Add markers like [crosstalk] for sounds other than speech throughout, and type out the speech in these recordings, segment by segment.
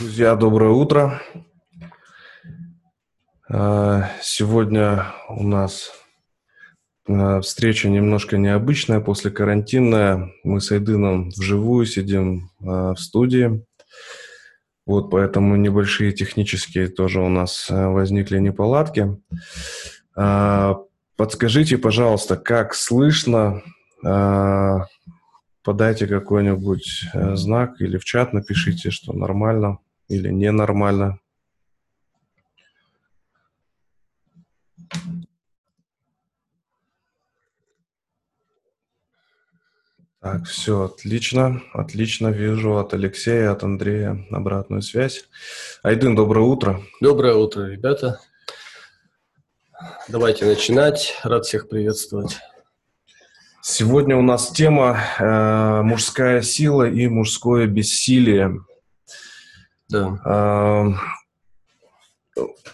Друзья, доброе утро. А, сегодня у нас а, встреча немножко необычная, после карантинная. Мы с Айдыном вживую сидим а, в студии. Вот поэтому небольшие технические тоже у нас возникли неполадки. Подскажите, пожалуйста, как слышно? Подайте какой-нибудь э, знак или в чат напишите, что нормально или ненормально. Так, все, отлично, отлично вижу от Алексея, от Андрея обратную связь. Айдын, доброе утро. Доброе утро, ребята. Давайте начинать. Рад всех приветствовать. Сегодня у нас тема э, мужская сила и мужское бессилие. Да.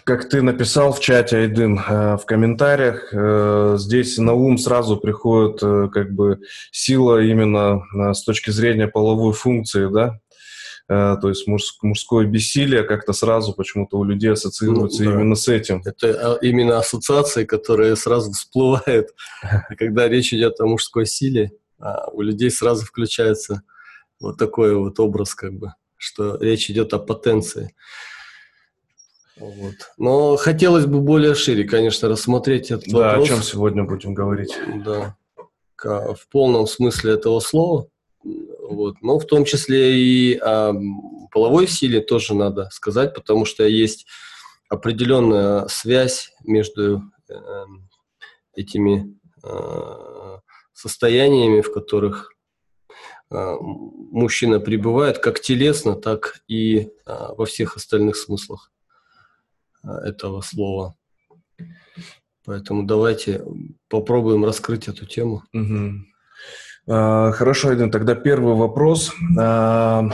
Как ты написал в чате, Айдын, э, в комментариях, э, здесь на ум сразу приходит э, как бы сила именно с точки зрения половой функции, да? То есть мужское бессилие как-то сразу почему-то у людей ассоциируется ну, да. именно с этим. Это а, именно ассоциации, которые сразу всплывают, [laughs] когда речь идет о мужской силе, а у людей сразу включается вот такой вот образ, как бы, что речь идет о потенции. Вот. Но хотелось бы более шире, конечно, рассмотреть этот да, вопрос. Да, о чем сегодня будем говорить. Да, в полном смысле этого слова. Вот. Но в том числе и о половой силе тоже надо сказать, потому что есть определенная связь между э, этими э, состояниями, в которых мужчина пребывает как телесно, так и э, во всех остальных смыслах. Э, этого слова. Поэтому давайте попробуем раскрыть эту тему. Угу. хорошо, Айден, тогда первый вопрос. А,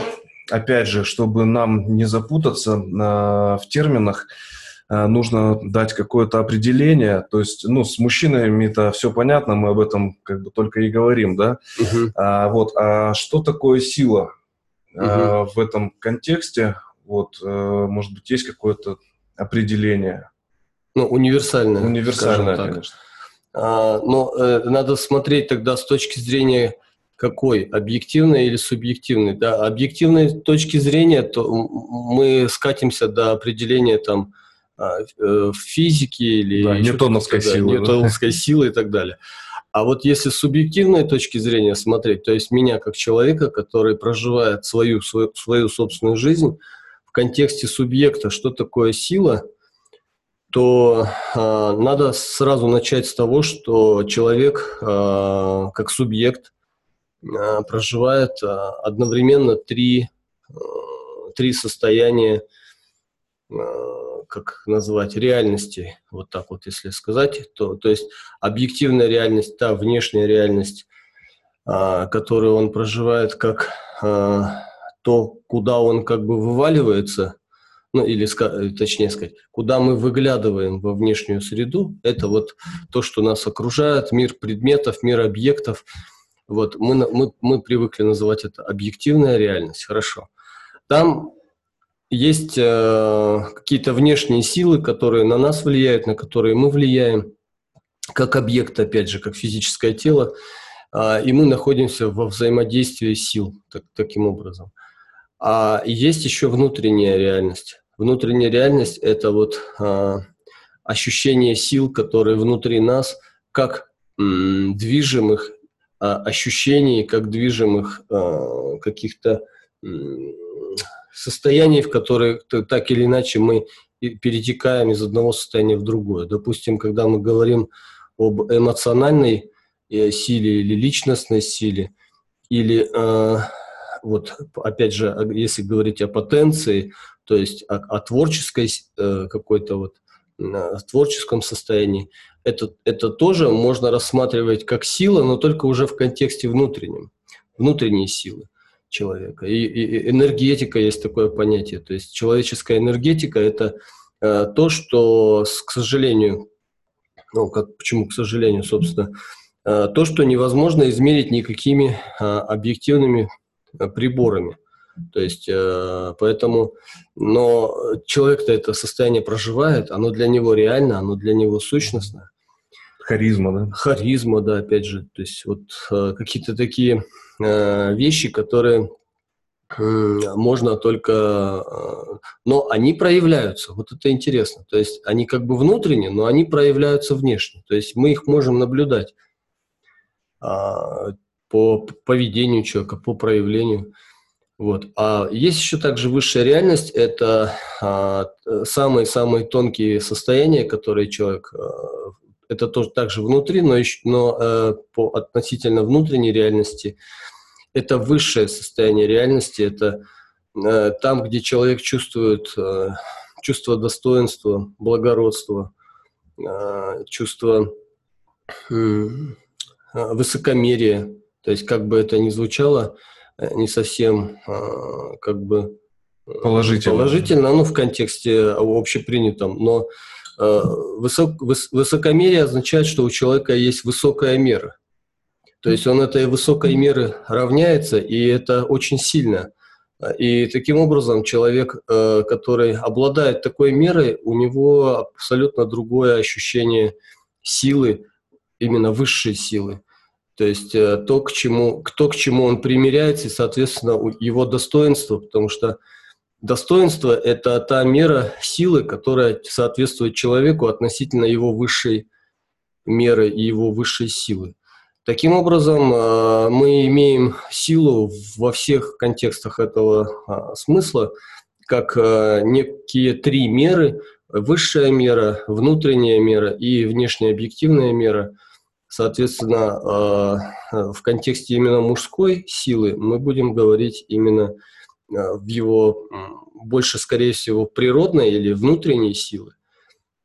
опять же, чтобы нам не запутаться а, в терминах, нужно дать какое-то определение. То есть, ну, с мужчинами-то все понятно, мы об этом как бы только и говорим, да? Угу. А, вот, а что такое сила угу. а, в этом контексте? Вот, а, может быть, есть какое-то определение? Ну, универсальное. Универсальное, конечно. А, но э, надо смотреть тогда с точки зрения какой? Объективной или субъективной? Да, объективной точки зрения, то мы скатимся до определения там а, э, физики или да, ньютоновской силы, ньютоновской да. силы и так далее. А вот если с субъективной точки зрения смотреть, то есть меня как человека, который проживает свою, свою, свою собственную жизнь, контексте субъекта, что такое сила, то э, надо сразу начать с того, что человек э, как субъект э, проживает э, одновременно три, э, три состояния, э, как назвать, реальности, вот так вот если сказать, то, то есть объективная реальность, та внешняя реальность, э, которую он проживает как э, то, куда он как бы вываливается, ну или точнее сказать, куда мы выглядываем во внешнюю среду, это вот то, что нас окружает, мир предметов, мир объектов. Вот мы, мы, мы привыкли называть это объективная реальность, хорошо. Там есть э, какие-то внешние силы, которые на нас влияют, на которые мы влияем, как объект, опять же, как физическое тело, э, и мы находимся во взаимодействии сил так, таким образом. А есть еще внутренняя реальность. Внутренняя реальность – это вот а, ощущение сил, которые внутри нас, как м, движимых а, ощущений, как движимых а, каких-то состояний, в которые так или иначе мы перетекаем из одного состояния в другое. Допустим, когда мы говорим об эмоциональной э, силе или личностной силе, или э, вот опять же, если говорить о потенции, то есть о, о творческой э, какой-то вот о творческом состоянии, это, это тоже можно рассматривать как сила, но только уже в контексте внутреннем, внутренней силы человека. И, и энергетика есть такое понятие, то есть человеческая энергетика – это э, то, что, к сожалению, ну, как, почему, к сожалению, собственно, э, то, что невозможно измерить никакими э, объективными Э, приборами. То есть, э, поэтому, но человек-то это состояние проживает, оно для него реально, оно для него сущностно. Харизма, да? Харизма, да, опять же. То есть, вот э, какие-то такие вещи, которые можно только... Но они проявляются. Вот это интересно. То есть они как бы внутренне, но они проявляются внешне. То есть мы их можем наблюдать а, по поведению человека, по проявлению. Вот. А есть еще также высшая реальность, это а, самые-самые тонкие состояния, которые человек, а, это тоже также внутри, но, еще, но а, по относительно внутренней реальности, это высшее состояние реальности, это а, там, где человек чувствует а, чувство достоинства, благородства, а, чувство а, высокомерия, то есть как бы это ни звучало, Э, не совсем а, как бы э, положительно, положительно ну, в контексте общепринятом, но э, высок, высокомерие означает, что у человека есть высокая мера. То есть он этой высокой меры равняется, и это очень сильно. И таким образом человек, который обладает такой мерой, у него абсолютно другое ощущение силы, именно высшей силы. То есть э, то, к чему, кто к чему он примиряется, и, соответственно, его достоинство, потому что достоинство – это та мера силы, которая соответствует человеку относительно его высшей меры и его высшей силы. Таким образом, э, мы имеем силу во всех контекстах этого а, смысла, как э, некие три меры – высшая мера, внутренняя мера и внешняя объективная мера – Соответственно, э, в контексте именно мужской силы мы будем говорить именно э, в его больше, скорее всего, природной или внутренней силы,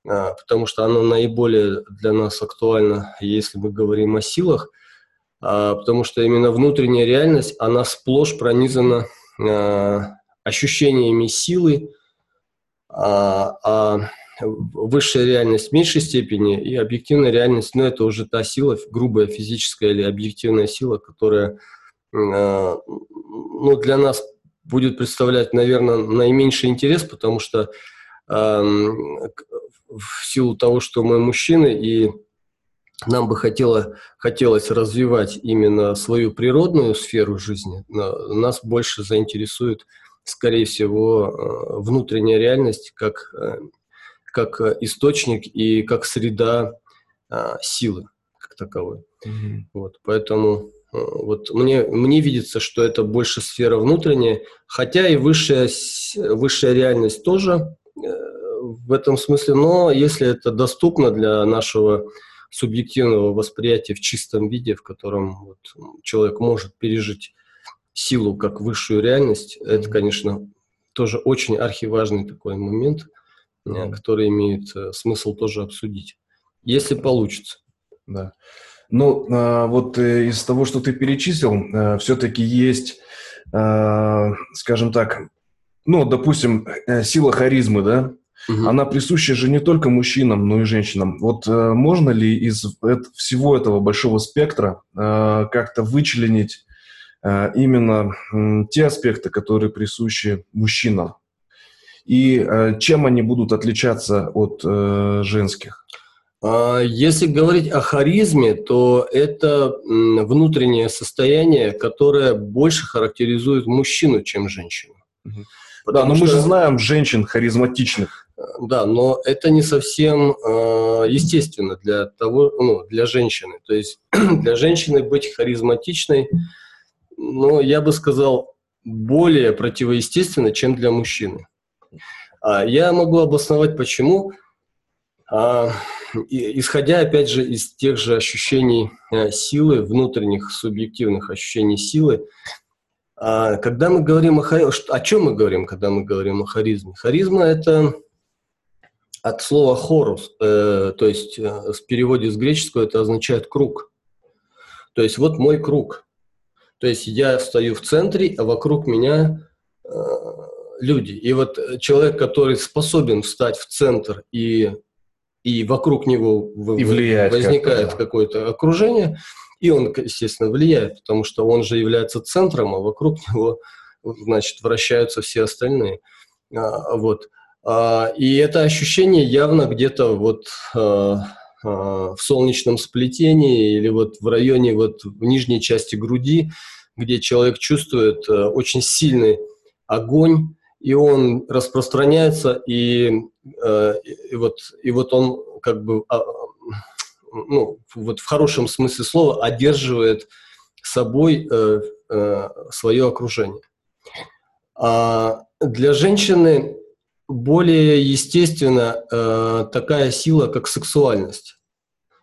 э, потому что она наиболее для нас актуальна, если мы говорим о силах, потому что именно внутренняя реальность, она сплошь пронизана ощущениями силы, а, а высшая реальность в меньшей степени и объективная реальность, ну, это уже та сила, грубая физическая или объективная сила, которая э, ну, для нас будет представлять, наверное, наименьший интерес, потому что э, в силу того, что мы мужчины, и нам бы хотело, хотелось развивать именно свою природную сферу жизни, нас больше заинтересует, скорее всего, э, внутренняя реальность как э, как э, источник и как среда а, силы как таковой. Mm-hmm. Вот, поэтому э, вот мне, мне видится, что это больше сфера внутренняя, хотя и высшая, высшая реальность тоже э, в этом смысле, но если это доступно для нашего субъективного восприятия в чистом виде, в котором вот человек может пережить силу как высшую реальность, это, конечно, тоже очень архиважный такой момент – mm-hmm. которые имеют э, смысл тоже обсудить, если получится. Да. Ну, а, вот э, из того, что ты перечислил, э, все-таки есть, скажем так, ну, допустим, сила харизмы, да, угу. она присуща же не только мужчинам, но и женщинам. Вот можно ли из всего этого большого спектра как-то вычленить именно те аспекты, которые присущи мужчинам? и э, чем они будут отличаться от э, женских? А, если говорить о харизме, то это внутреннее состояние, которое больше характеризует мужчину, чем женщину. Угу. Да, но что... мы же знаем женщин харизматичных. Да, но это не совсем э, естественно для того, ну, для женщины. То есть [clears throat] для женщины быть харизматичной, ну, я бы сказал, более противоестественно, чем для мужчины. А, я могу обосновать, почему. А, исходя, опять же, из тех же ощущений э, силы, внутренних субъективных ощущений силы, а, когда мы говорим о харизме, о чем мы говорим, когда мы говорим о харизме? Харизма – это от слова хорус, э, то есть э, в переводе с греческого это означает круг. То есть вот мой круг. То есть я стою в центре, а вокруг меня люди. И вот человек, который способен встать в центр и, и вокруг него и влияет возникает как какое-то окружение, и он, естественно, влияет, потому что он же является центром, а вокруг [laughs] него значит, вращаются все остальные. А, вот. А, и это ощущение явно где-то вот а, в солнечном сплетении или вот в районе вот в нижней части груди, где человек чувствует очень сильный огонь, и он распространяется, и, и, вот, и вот он как бы, ну, вот в хорошем смысле слова, одерживает собой э, э, свое окружение. А для женщины более естественно э, такая сила, как сексуальность.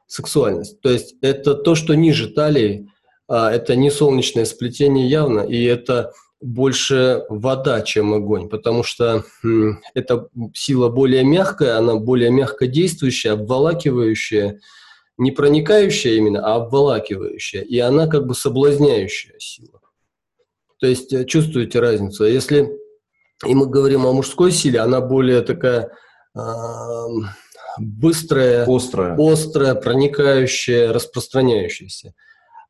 Сексуальность. То есть это то, что ниже талии, а это не солнечное сплетение явно, и это больше вода, чем огонь, потому что м, эта сила более мягкая, она более мягко действующая, обволакивающая, не проникающая именно, а обволакивающая, и она как бы соблазняющая сила. То есть э, чувствуете разницу. А если и мы говорим о мужской силе, она более такая э, быстрая, острая. острая, проникающая, распространяющаяся.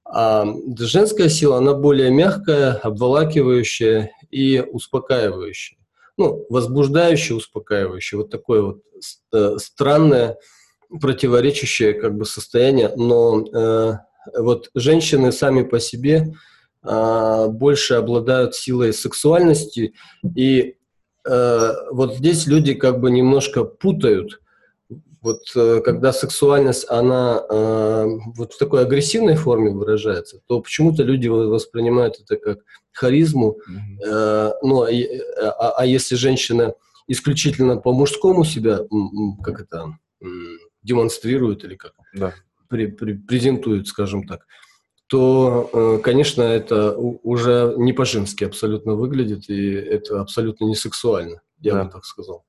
А женская сила, она более мягкая, обволакивающая и успокаивающая. Ну, возбуждающая, успокаивающая. Вот такое вот э, странное, противоречащее как бы состояние. Но э, вот женщины сами по себе а, больше обладают силой сексуальности. И э, вот здесь люди как бы немножко путают. Вот э, когда сексуальность, она э, вот в такой агрессивной форме выражается, то почему-то люди воспринимают это как харизму. Mm-hmm. ну, а, а если женщина исключительно по мужскому себя, как это, демонстрирует или как, да. при, при, презентует, скажем так, то, э, конечно, это уже не по-женски абсолютно выглядит, и это абсолютно не сексуально, я да. бы так сказал.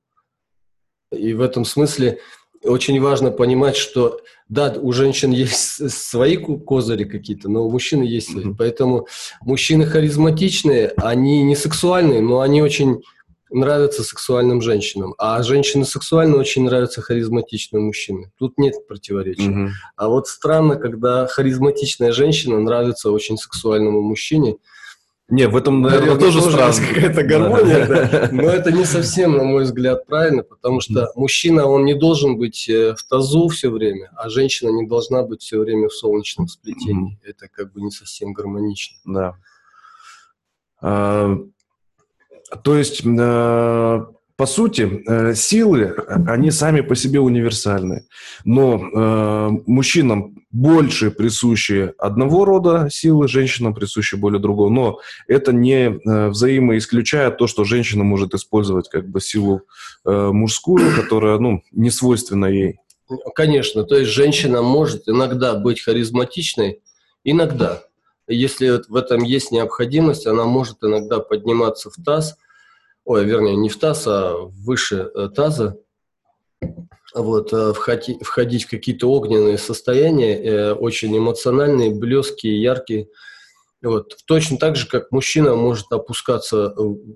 И в этом смысле очень важно понимать, что да, у женщин есть свои козыри какие-то, но у мужчин есть свои. Mm-hmm. Поэтому мужчины харизматичные, они не сексуальные, но они очень нравятся сексуальным женщинам, а женщины сексуальные очень нравятся харизматичным мужчинам. Тут нет противоречия. Угу. А вот странно, когда харизматичная женщина нравится очень сексуальному мужчине. Не, в этом, наверное, наверное тоже, тоже странно. какая-то гармония, да. да. [laughs] Но это не совсем, на мой взгляд, правильно, потому что мужчина, он не должен быть э, в тазу все время, а женщина не должна быть все время в солнечном сплетении. Это как бы не совсем гармонично. Да. А, то есть, э, по сути, э, силы, они сами по себе универсальны. Но э, мужчинам больше присущи одного рода силы, женщинам присущи более другого. Но это не взаимоисключает то, что женщина может использовать как бы силу мужскую, которая ну, не свойственна ей. Конечно, то есть женщина может иногда быть харизматичной, иногда если в этом есть необходимость, она может иногда подниматься в таз, ой, вернее, не в таз, а выше э, таза, вот, э, входить, входить в какие-то огненные состояния, э, очень эмоциональные, блеские, яркие. Вот. Точно так же, как мужчина может опускаться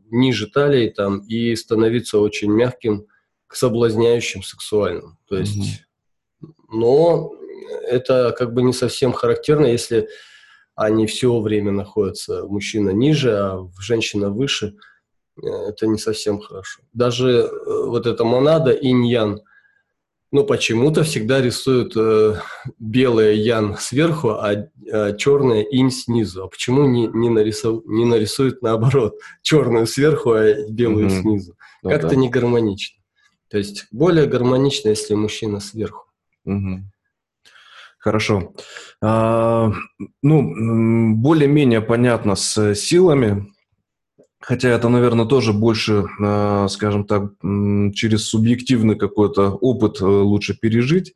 ниже талии там, и становиться очень мягким, соблазняющим, сексуальным. То есть, mm-hmm. но это как бы не совсем характерно, если они все время находятся, мужчина ниже, а женщина выше, э, это не совсем хорошо. Даже э, вот эта монада инь-ян, ну, почему-то всегда рисуют э, белое ян сверху, а э, черное инь снизу. А почему не, не, нарису, не нарисуют наоборот? [laughs] Черную сверху, а белую mm-hmm. снизу. Ну, Как-то да. не гармонично. То есть более гармонично, если мужчина сверху. Mm-hmm. Хорошо. А, ну, более-менее понятно с силами, хотя это, наверное, тоже больше, а, скажем так, через субъективный какой-то опыт э, лучше пережить.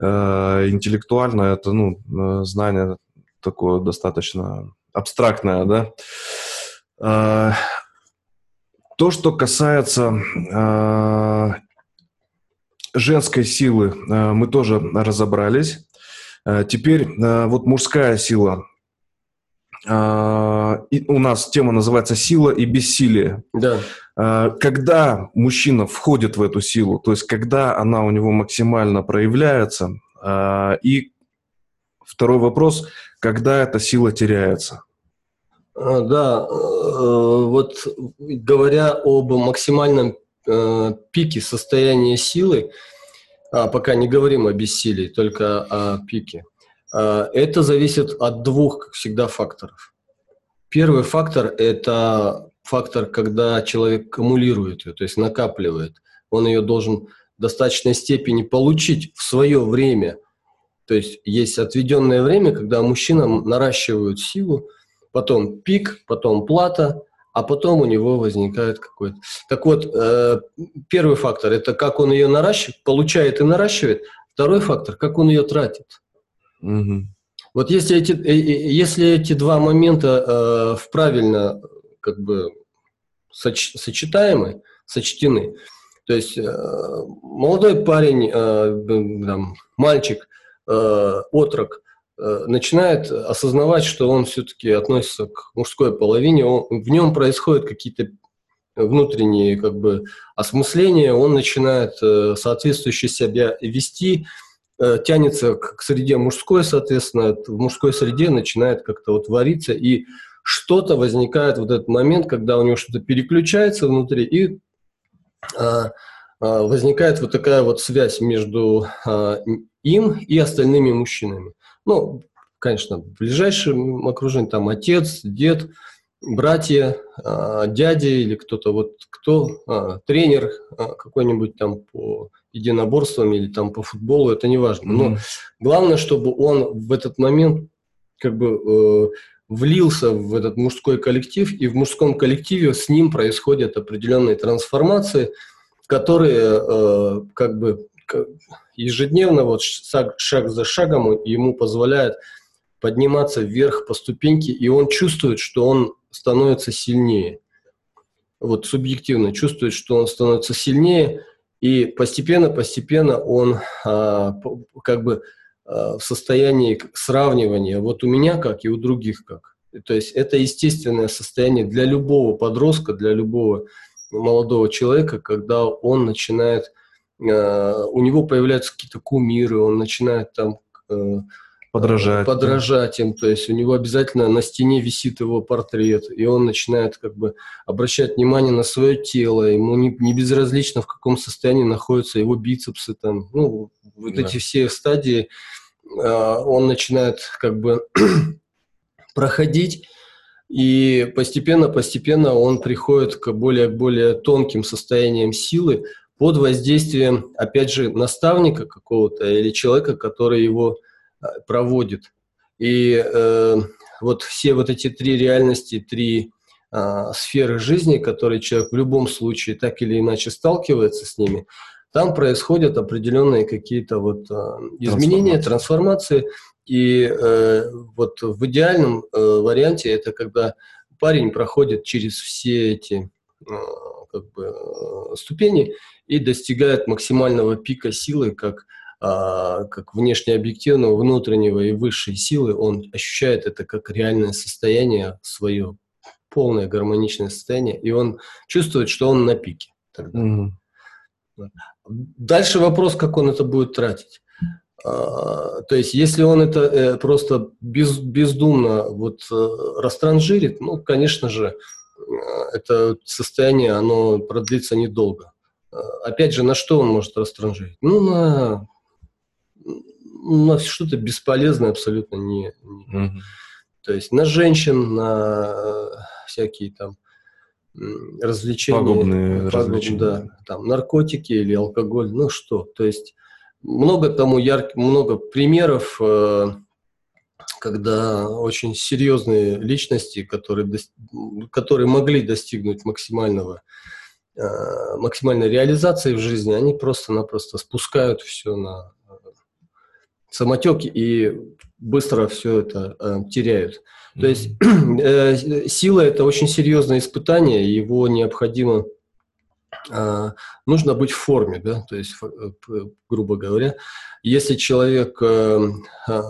А, интеллектуально это, ну, э, знание такое достаточно абстрактное, да. То, что касается женской силы, мы тоже разобрались. Э, теперь э, вот мужская сила. Э, и у нас тема называется «Сила и бессилие». Да. Когда мужчина входит в эту силу, то есть когда она у него максимально проявляется, и второй вопрос, когда эта сила теряется? А, да, э, вот говоря об максимальном э, пике состояния силы, а пока не говорим о бессилии, только о пике, а, это зависит от двух, как всегда, факторов. Первый фактор – это фактор, когда человек аккумулирует ее, то есть накапливает. Он ее должен в достаточной степени получить в свое время. То есть есть отведенное время, когда мужчина наращивает силу, потом пик, потом плата, а потом у него возникает какой-то... Так вот, э, первый фактор – это как он ее наращивает, получает и наращивает. Второй фактор – как он ее тратит. Угу. Вот если эти, э, э, если эти два момента э, правильно как бы соч, сочетаемы, сочтены, то есть э, молодой парень, э, там, мальчик, э, отрок э, начинает осознавать, что он все-таки относится к мужской половине, он, в нем происходят какие-то внутренние как бы осмысления, он начинает э, соответствующе себя вести, Э, тянется к среде мужской, соответственно, в мужской среде начинает как-то вот вариться, и что-то возникает в этот момент, когда у него что-то переключается внутри, и а, а, возникает вот такая вот связь между а, им и остальными мужчинами. Ну, конечно, в ближайшем там отец, дед, братья, а, дяди или кто-то вот кто, а, тренер а, какой-нибудь там по единоборствам или там по футболу, это не важно. Но mm-hmm. главное, чтобы он в этот момент как бы э, влился в этот мужской коллектив, и в мужском коллективе с ним происходят определенные трансформации, которые э, как бы ежедневно, вот шаг, шаг за шагом ему позволяют подниматься вверх по ступеньке, и он чувствует, что он становится сильнее. Вот субъективно чувствует, что он становится сильнее, и постепенно-постепенно он а, как бы а, в состоянии сравнивания, вот у меня как и у других как. То есть это естественное состояние для любого подростка, для любого молодого человека, когда он начинает, а, у него появляются какие-то кумиры, он начинает там э, подражать. подражать им, то есть у него обязательно на стене висит его портрет, и он начинает как бы обращать внимание на свое тело, ему не, не безразлично, в каком состоянии находятся его бицепсы, там, ну, вот да. эти все стадии э, он начинает как бы [clears throat] проходить, и постепенно-постепенно он приходит к более, более тонким состояниям силы под воздействием, опять же, наставника какого-то или человека, который его проводит. И э, вот все вот эти три реальности, три э, сферы жизни, которые человек в любом случае так или иначе сталкивается с ними, там происходят определенные какие-то вот э, изменения, трансформации. И э, вот в идеальном э, варианте это когда парень проходит через все эти э, как бы, э, ступени и достигает максимального пика силы, как как внешне объективного, внутреннего и высшей силы, он ощущает это как реальное состояние свое, полное гармоничное состояние, и он чувствует, что он на пике. Тогда. Mm-hmm. Дальше вопрос, как он это будет тратить. А, то есть, если он это э, просто без, бездумно вот э, растранжирит, ну, конечно же, э, это состояние, оно продлится недолго. Опять же, на что он может растранжирить? Ну, на на что-то бесполезное абсолютно не. не. Угу. То есть на женщин, на э, всякие там развлечения. Пагубные пагуб, развлечения. Да, там наркотики или алкоголь, ну что. То есть много тому ярких, много примеров, э, когда очень серьезные личности, которые, которые могли достигнуть максимального э, максимальной реализации в жизни, они просто-напросто спускают все на самотек и быстро все это э, теряют. То есть э, сила это очень серьезное испытание, его необходимо э, нужно быть в форме, да, то есть, э, грубо говоря, если человек э, э,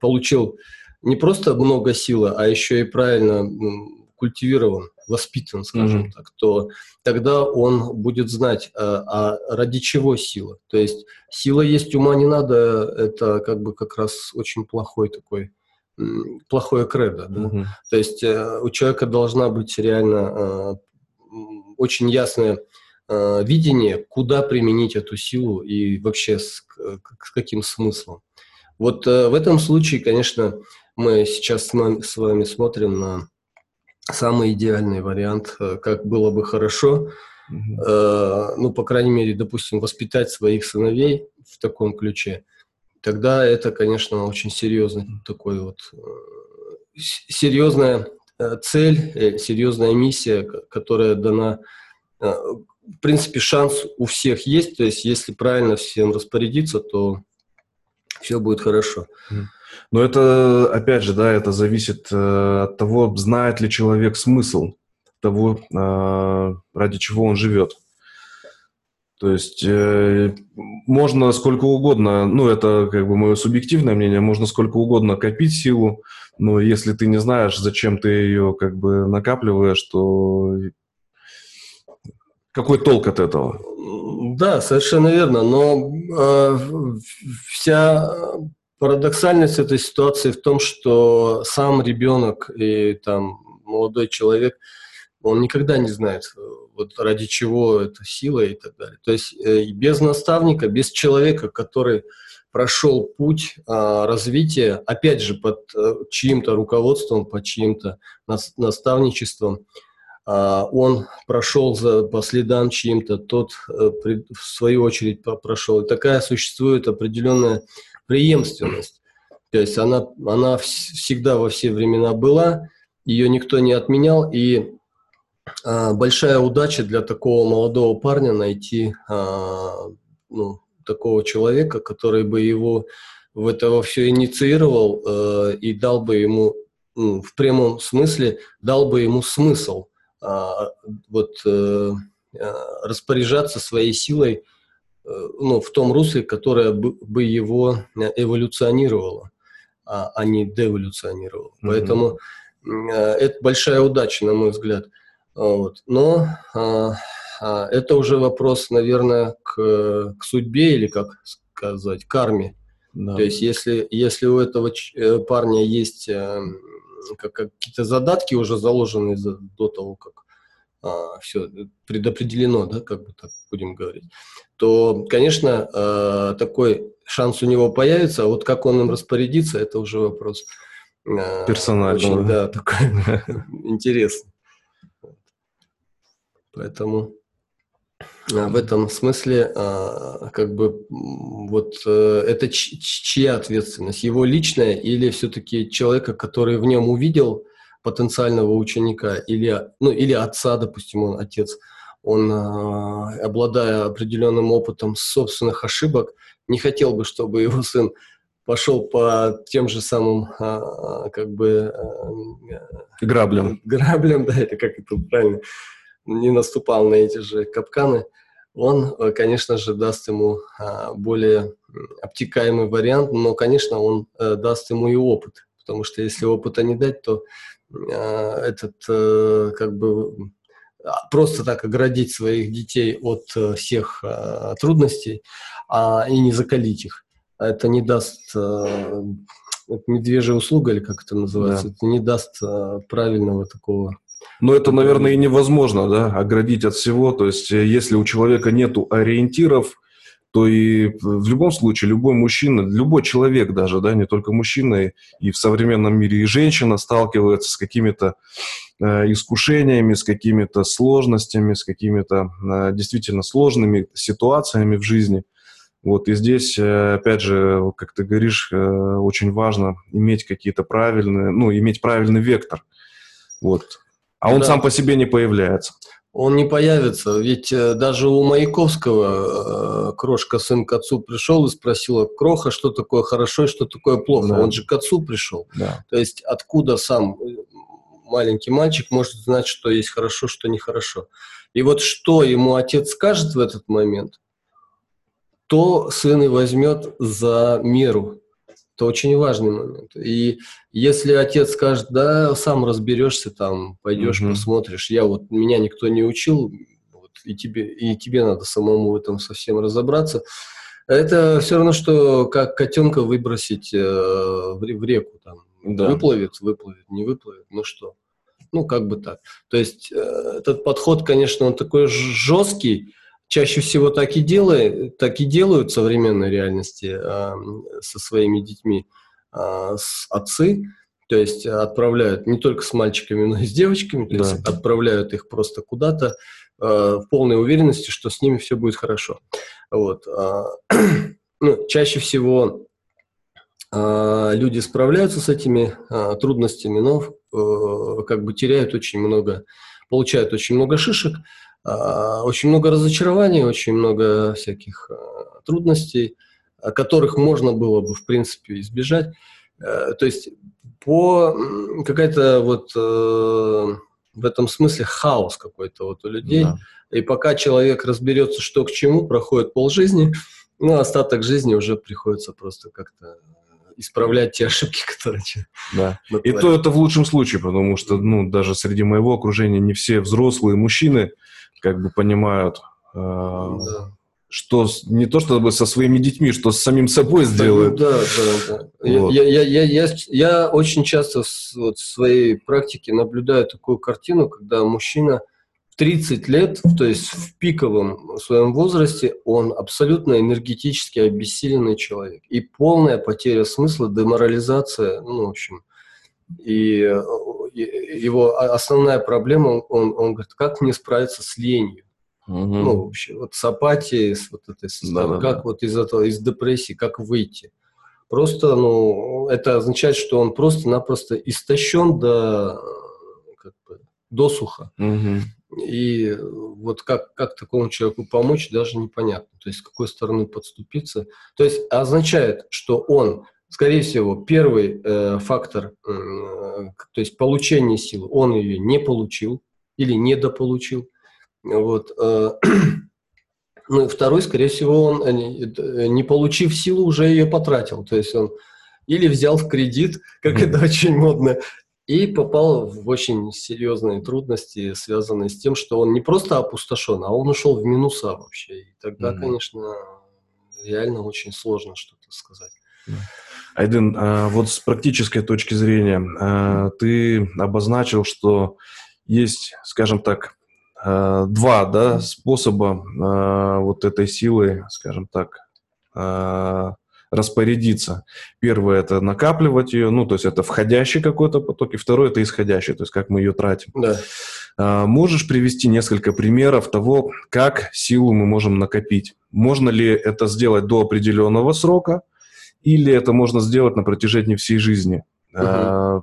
получил не просто много силы, а еще и правильно культивирован, воспитан, скажем mm-hmm. так, то тогда он будет знать, а, а ради чего сила. То есть сила есть, ума не надо, это как бы как раз очень плохой такой плохое кредо. Да? Угу. То есть э, у человека должна быть реально э, очень ясное э, видение, куда применить эту силу и вообще с, с каким смыслом. Вот в этом случае, конечно, мы сейчас с вами, с вами смотрим на самый идеальный вариант, как было бы хорошо, угу. э, ну, по крайней мере, допустим, воспитать своих сыновей в таком ключе – тогда это, конечно, очень серьезный такой вот э, серьезная э, цель, э, серьезная миссия, которая дана. В принципе, шанс у всех есть, то есть если правильно всем распорядиться, то все будет хорошо. Но это, опять же, да, это зависит от того, знает ли человек смысл того, ради чего он живет. То есть э, можно сколько угодно, ну это как бы мое субъективное мнение, можно сколько угодно копить силу, но если ты не знаешь, зачем ты ее как бы накапливаешь, то какой толк от этого? Да, совершенно верно, но э, вся парадоксальность этой ситуации в том, что сам ребенок и там молодой человек, он никогда не знает, вот ради чего эта сила и так далее. То есть э, без наставника, без человека, который прошел путь а, развития, опять же, под а, чьим-то руководством, под чьим-то нас, наставничеством, а, он прошел за, по следам чьим-то, тот а, при, в свою очередь прошел. И такая существует определенная преемственность. То есть она, она всегда во все времена была, ее никто не отменял, и а, большая удача для такого молодого парня найти а, ну, такого человека, который бы его в это во все инициировал э, и дал бы ему, ну, в прямом смысле, дал бы ему смысл а, вот э, распоряжаться своей силой э, ну, в том русле, которое бы, его эволюционировало, а, а не деволюционировало. Mm-hmm. Поэтому это большая удача, на мой взгляд. Вот. Но а, а, это уже вопрос, наверное, к, к судьбе или, как сказать, карме. Да. То есть, если, если у этого э, парня есть э, как, какие-то задатки уже заложенные за, до того, как все предопределено, да, как бы так будем говорить, то, конечно, а, такой шанс у него появится, а вот как он им распорядится, это уже вопрос а, персональный. Очень, да, такой [laughs] интересный. Поэтому а, в этом смысле а, как бы вот э, это чья ответственность? Его личная или все-таки человека, который в нем увидел потенциального ученика или, ну, или отца, допустим, он отец, он, а, обладая определенным опытом собственных ошибок, не хотел бы, чтобы его сын пошел по тем же самым как бы граблям. Граблям, да, это как это правильно не наступал на эти же капканы, он, конечно же, даст ему а, более обтекаемый вариант, но, конечно, он э, даст ему и опыт, потому что если опыта не дать, то а, этот э, как бы а, просто так оградить своих детей от всех трудностей а, и не закалить их. Это не даст медвежья услуга, или как это называется, да. это не даст правильного такого но это, наверное, и невозможно, да, оградить от всего. То есть, э, если у человека нет ориентиров, то и в любом случае любой мужчина, любой человек даже, да, не только мужчина, и в современном мире и женщина сталкивается с какими-то э, искушениями, с какими-то сложностями, с какими-то э, действительно сложными ситуациями в жизни. Вот и здесь, э, опять же, как ты говоришь, э, очень важно иметь какие-то правильные, ну, иметь правильный вектор. Вот. А он да. сам по себе не появляется. Он не появится, ведь э, даже у Маяковского э, Крошка сын к отцу пришел и спросил, Кроха, что такое хорошо и что такое плохо. Да. Он же к отцу пришел. Да. То есть откуда сам э, маленький мальчик может знать, что есть хорошо, что нехорошо. И вот что ему отец скажет в этот момент, то сын и возьмет за меру. Это очень важный момент. И если отец скажет, да, сам разберешься, там, пойдешь, угу. посмотришь, я вот, меня никто не учил, вот, и, тебе, и тебе надо самому в этом совсем разобраться, это все равно, что как котенка выбросить э, в, в реку, там, Да. Выплывет, выплывет, не выплывет, ну что. Ну, как бы так. То есть э, этот подход, конечно, он такой жесткий, чаще всего так и, делает, так и делают в современной реальности э, со своими детьми э, с отцы, то есть отправляют не только с мальчиками, но и с девочками, то да. есть отправляют их просто куда-то э, в полной уверенности, что с ними все будет хорошо. Вот. [clears throat] Ну, чаще всего э, люди справляются с этими э, трудностями, но э, как бы теряют очень много, получают очень много шишек, очень много разочарований, очень много всяких а, трудностей, которых можно было бы, в принципе, избежать. Э, то есть по какая-то вот э, в этом смысле хаос какой-то вот у людей. Да. И пока человек разберется, что к чему, проходит полжизни, [laughs] ну, остаток жизни уже приходится просто как-то исправлять те ошибки, [laughs] которые... Да. И то это в лучшем случае, потому что, ну, даже среди моего окружения не все взрослые мужчины как бы понимают, э, да. что не то чтобы со своими детьми, что с самим собой сделают. Да, да, да. Вот. Я, я, я, я, я очень часто в, вот, в своей практике наблюдаю такую картину, когда мужчина 30 лет, то есть в пиковом своем возрасте, он абсолютно энергетически обессиленный человек. И полная потеря смысла, деморализация, ну, в общем. И его основная проблема, он, он говорит, как мне справиться с ленью? Угу. Ну, вообще, вот с апатией, с вот этой, да, как да. вот из этого, из депрессии, как выйти? Просто, ну, это означает, что он просто-напросто истощен до, как бы, досуха. Угу. И вот как, как такому человеку помочь, даже непонятно. То есть, с какой стороны подступиться. То есть, означает, что он, скорее всего, первый э, фактор, э, то есть получение силы, он ее не получил или недополучил. Вот. Э, [clears throat] ну и второй, скорее всего, он, э, не получив силу, уже ее потратил. То есть, он или взял в кредит, [laughs] как это очень модно, и попал в очень серьезные трудности, связанные с тем, что он не просто опустошен, а он ушел в минуса вообще. И тогда, mm-hmm. конечно, реально очень сложно что-то сказать. Айден, а вот с практической точки зрения, а, ты обозначил, что есть, скажем так, а, два да, способа вот этой силы, скажем так, распорядиться. Первое – это накапливать ее, ну, то есть это входящий какой-то поток, и второе – это исходящий, то есть как мы ее тратим. Да. А, можешь привести несколько примеров того, как силу мы можем накопить? Можно ли это сделать до определенного срока, или это можно сделать на протяжении всей жизни? Угу. А,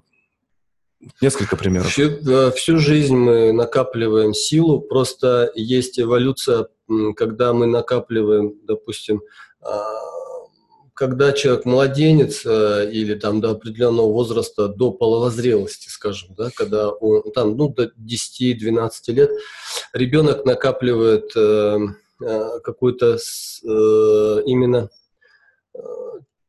Несколько примеров. Всю, всю жизнь мы накапливаем силу, просто есть эволюция, когда мы накапливаем, допустим, а, когда человек младенец э, или там до определенного возраста, до половозрелости, скажем, да, когда он там, ну, до 10-12 лет, ребенок накапливает э, э, какую-то э, именно э,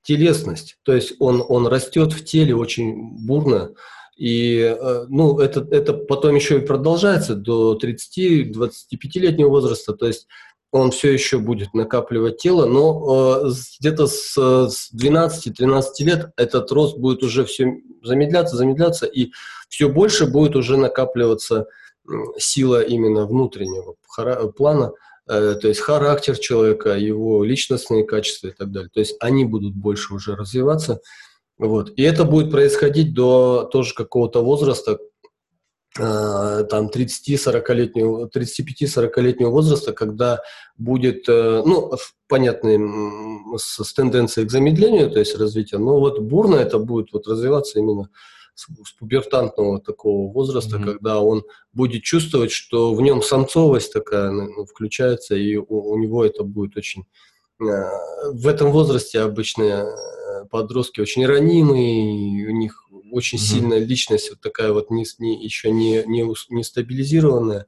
телесность, то есть он, он растет в теле очень бурно, и э, ну, это, это потом еще и продолжается до 30-25-летнего возраста, то есть он все еще будет накапливать тело, но э, где-то с, с 12-13 лет этот рост будет уже все замедляться, замедляться, и все больше будет уже накапливаться сила именно внутреннего плана, то есть характер человека, его личностные качества и так далее. То есть они будут больше уже развиваться. Вот. И это будет происходить до тоже какого-то возраста, Э, там 30-40-летнего, 35-40-летнего возраста, когда будет, э, ну, понятно, с, с тенденцией к замедлению, то есть развития, но вот бурно это будет вот развиваться именно с, с пубертантного такого возраста, mm-hmm. когда он будет чувствовать, что в нем самцовость такая ну, включается, и у, у него это будет очень... Э, в этом возрасте обычные подростки очень ранимые, у них очень mm-hmm. сильная личность, вот такая вот не, не, еще не, не, не стабилизированная.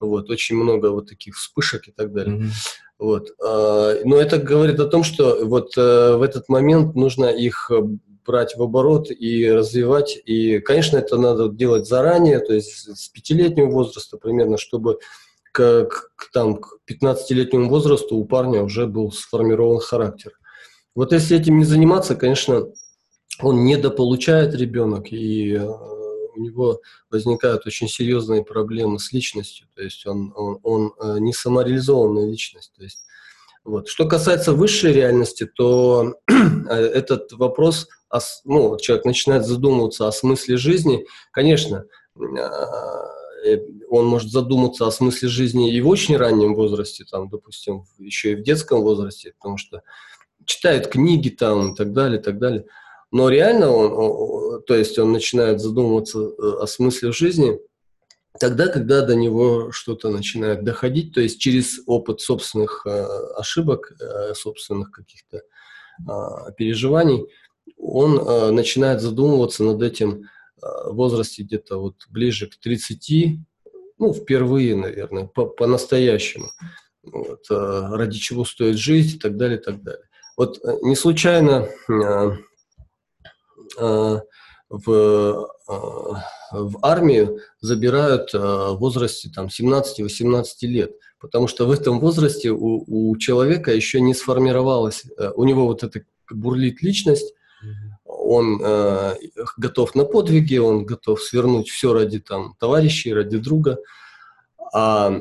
Вот, очень много вот таких вспышек и так далее. Mm-hmm. Вот. А, но это говорит о том, что вот в этот момент нужно их э, брать в оборот и развивать. И, конечно, это надо делать заранее, то есть с пятилетнего возраста примерно, чтобы к, к, там, к 15-летнему возрасту у парня уже был сформирован характер. Вот если этим не заниматься, конечно, он недополучает ребенок, и э, у него возникают очень серьезные проблемы с личностью, то есть он, он, он э, не самореализованная личность. То есть, вот. Что касается высшей реальности, то [clears throat] этот вопрос, ну, человек начинает задумываться о смысле жизни, конечно, он может задуматься о смысле жизни и в очень раннем возрасте, там, допустим, еще и в детском возрасте, потому что читает книги там и так далее, и так далее. Но реально он, то есть он начинает задумываться э, о смысле жизни тогда, когда до него что-то начинает доходить, то есть через опыт собственных э, ошибок, э, собственных каких-то а, переживаний, он начинает задумываться над этим в возрасте где-то вот ближе к 30, ну, впервые, наверное, по-настоящему. По вот, ради чего стоит жить и так далее, и так далее. Вот не случайно Э, в, э, в армию забирают э, в возрасте там, 17-18 лет, потому что в этом возрасте у, у человека еще не сформировалась, у него вот эта бурлит личность, он э, готов на подвиги, он готов свернуть все ради там, товарищей, ради друга, а,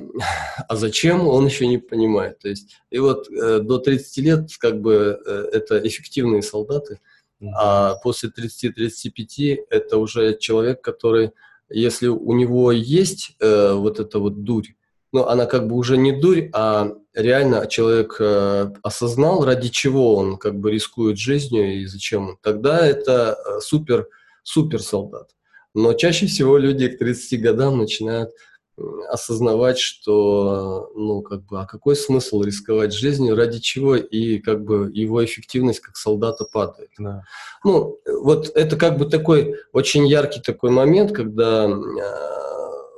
а зачем, он еще не понимает. То есть, и вот э, до 30 лет как бы э, это эффективные солдаты – а после 30-35 это уже человек, который, если у него есть э, вот эта вот дурь, ну, она как бы уже не дурь, а реально человек э, осознал, ради чего он как бы рискует жизнью и зачем он, тогда это э, супер, супер солдат. Но чаще всего люди к 30 годам начинают осознавать, что, ну, как бы, а какой смысл рисковать жизнью, ради чего, и как бы его эффективность как солдата падает. Да. Ну, вот это как бы такой очень яркий такой момент, когда э,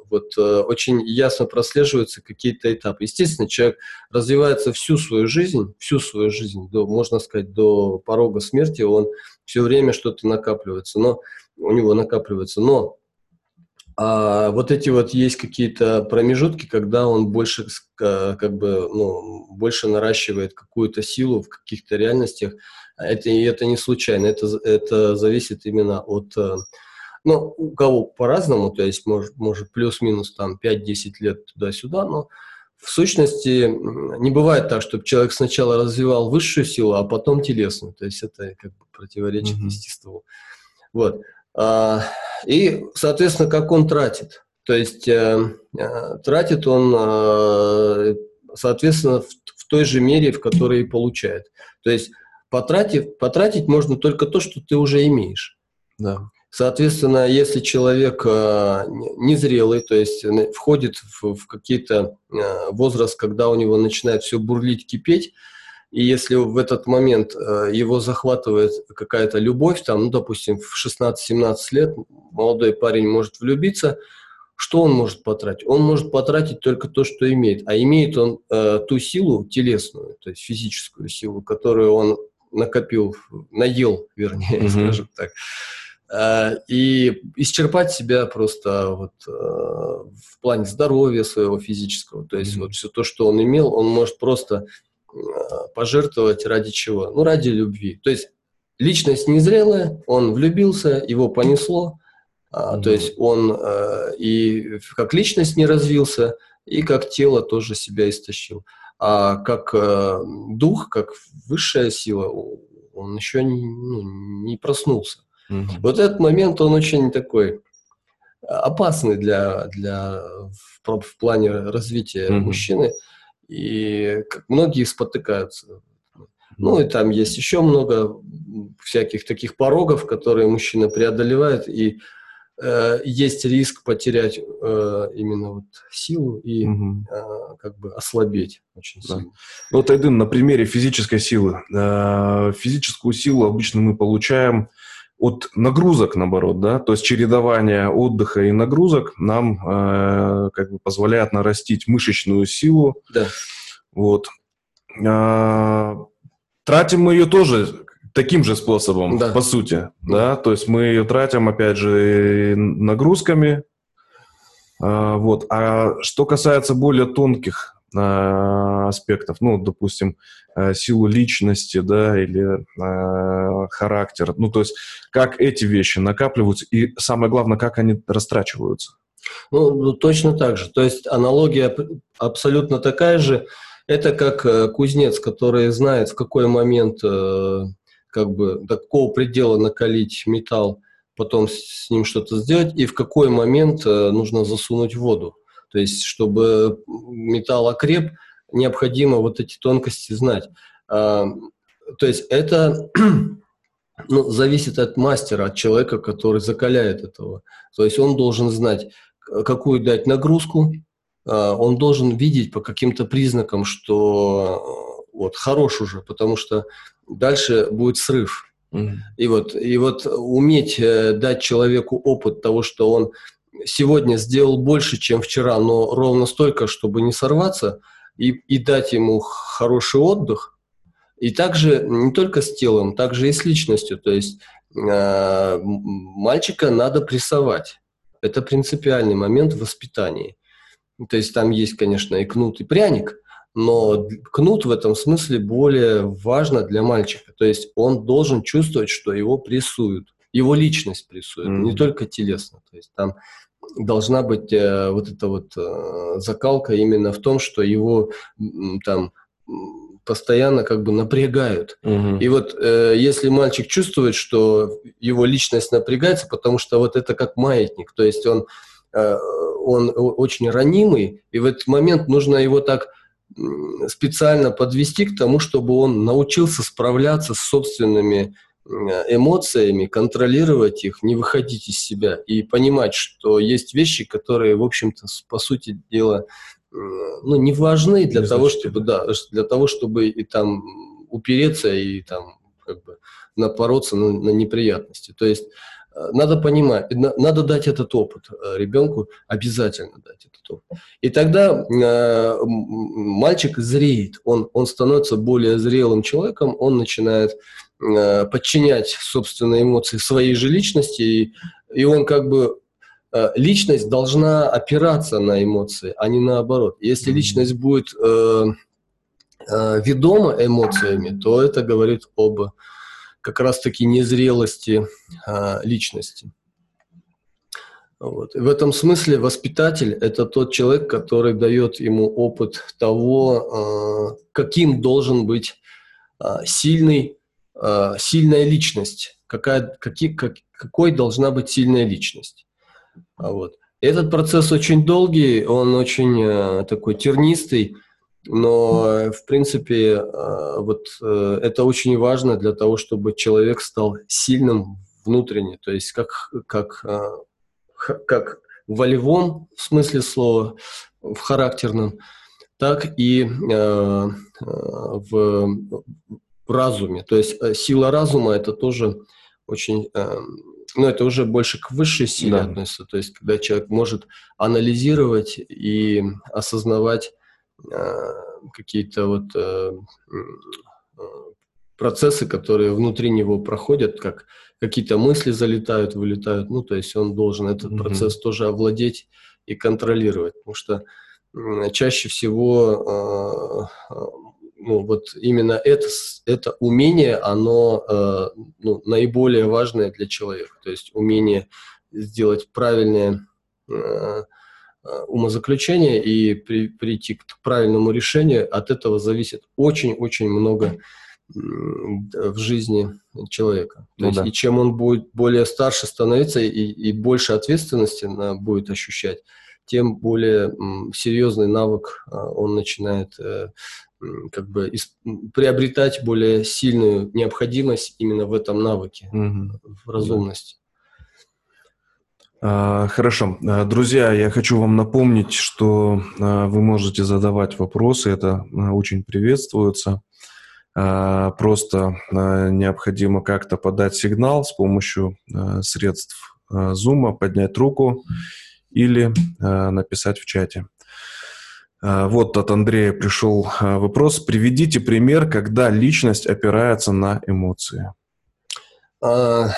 вот э, очень ясно прослеживаются какие-то этапы. Естественно, человек развивается всю свою жизнь, всю свою жизнь, до, можно сказать, до порога смерти, он все время что-то накапливается, но у него накапливается, но а вот эти вот есть какие-то промежутки, когда он больше как бы ну, больше наращивает какую-то силу в каких-то реальностях. Это, и это не случайно, это, это зависит именно от э, ну, у кого по-разному, то есть может, может плюс-минус там 5-10 лет туда-сюда, но в сущности не бывает так, чтобы человек сначала развивал высшую силу, а потом телесную. То есть это как бы противоречит mm-hmm. естеству. Вот. А, и, соответственно, как он тратит. То есть э, э, тратит он, э, соответственно, в той же мере, в которой и получает. То есть потратив, потратить можно только то, что ты уже имеешь. Да. Соответственно, если человек незрелый, то есть входит в, в какие-то возраст, когда у него начинает все бурлить, кипеть, и если в этот момент э, его захватывает какая-то любовь, там, ну, допустим, в 16-17 лет молодой парень может влюбиться, что он может потратить? Он может потратить только то, что имеет. А имеет он э, ту силу телесную, то есть физическую силу, которую он накопил, наел, вернее, [laughs] mm-hmm. скажем так. Э, и исчерпать себя просто вот э, в плане здоровья своего физического. То есть mm-hmm. вот все то, что он имел, он может просто Э, пожертвовать ради чего? Ну, ради любви. То есть личность незрелая, он влюбился, его понесло, mm-hmm. то есть он и как личность не развился, и как тело тоже себя истощил. А как дух, как высшая сила, он еще не, ну, не проснулся. Mm-hmm. Вот этот момент, он очень такой опасный для, для в, в плане развития mm-hmm. мужчины и многие спотыкаются. Ну и там есть еще много всяких таких порогов, которые мужчина преодолевает, и э, есть риск потерять э, именно вот силу и угу. э, как бы ослабеть очень да. сильно. Ну, вот, Айдын, на примере физической силы. Э, физическую силу обычно мы получаем от нагрузок, наоборот, да, то есть чередование отдыха и нагрузок нам э, как бы позволяет нарастить мышечную силу. Да. Вот. Э, тратим мы ее тоже таким же способом, да. по сути, да, то есть мы ее тратим, опять же, нагрузками. Э, вот. А что касается более тонких аспектов, ну, допустим, силу личности, да, или характер, ну, то есть как эти вещи накапливаются и самое главное, как они растрачиваются. Ну, ну точно так же. То есть аналогия абсолютно такая же. Это как э, кузнец, который знает, в какой момент э, как бы до какого предела накалить металл, потом с ним что-то сделать, и в какой момент э, нужно засунуть воду. То есть, чтобы металл окреп, необходимо вот эти тонкости знать. А, то есть это [clears throat] ну, зависит от мастера, от человека, который закаляет этого. То есть он должен знать, какую дать нагрузку, а, он должен видеть по каким-то признакам, что э, вот хорош уже, потому что дальше будет срыв. Mm-hmm. И вот и вот уметь э, дать человеку опыт того, что он сегодня сделал больше, чем вчера, но ровно столько, чтобы не сорваться, и, и дать ему хороший отдых. И также не только с телом, также и с личностью. То есть э, мальчика надо прессовать. Это принципиальный момент в воспитании. То есть там есть, конечно, и кнут, и пряник, но кнут в этом смысле более важно для мальчика. То есть он должен чувствовать, что его прессуют, его личность прессует, mm-hmm. не только телесно. То есть там должна быть э, вот эта вот э, закалка именно в том, что его там постоянно как бы напрягают. Угу. И вот э, если мальчик чувствует, что его личность напрягается, потому что вот это как маятник, то есть он, э, он очень ранимый, и в этот момент нужно его так специально подвести к тому, чтобы он научился справляться с собственными эмоциями, контролировать их, не выходить из себя и понимать, что есть вещи, которые, в общем-то, по сути дела, ну, не важны для того, чтобы, да, для того, чтобы и там упереться и там как бы напороться на, на неприятности. То есть э, надо понимать, надо дать этот опыт э, ребенку, обязательно дать этот опыт. И тогда э, мальчик зреет, он, он становится более зрелым человеком, он начинает подчинять собственные эмоции своей же личности, и, и он как бы Э, личность должна опираться на эмоции, а не наоборот. Если личность будет э, э, ведома эмоциями, то это говорит об как раз-таки незрелости э, личности. Вот. И в этом смысле воспитатель – это тот человек, который дает ему опыт того, э, каким должен быть э, сильный, э, сильная личность, какая, какие, как, какой должна быть сильная личность. А вот. Этот процесс очень долгий, он очень э, такой тернистый, но, э, в принципе, э, вот э, это очень важно для того, чтобы человек стал сильным внутренне, то есть как, как, э, как в волевом смысле слова, в характерном, так и э, э в, в разуме. То есть э, сила разума – это тоже очень ну, это уже больше к высшей силе да. относится, то есть когда человек может анализировать и осознавать э, какие-то вот э, э, процессы, которые внутри него проходят, как какие-то мысли залетают, вылетают, ну, то есть он должен этот mm-hmm. процесс тоже овладеть и контролировать, потому что э, чаще всего э, ну, вот именно это, это умение, оно э, ну, наиболее важное для человека. То есть умение сделать правильное э, э умозаключение и при, прийти к правильному решению, от этого зависит очень-очень много в жизни человека. То ну, есть, да. И чем он будет более старше становиться и, и больше ответственности на, будет ощущать, тем более м, серьезный навык а, он начинает э, как бы из, приобретать более сильную необходимость именно в этом навыке, угу. в разумности. А, хорошо. А, друзья, я хочу вам напомнить, что а, вы можете задавать вопросы, это очень приветствуется. Просто необходимо как-то подать сигнал с помощью средств Zoom, поднять руку или написать в чате. А, вот от Андрея пришел а, вопрос. Приведите пример, когда личность опирается на эмоции. А,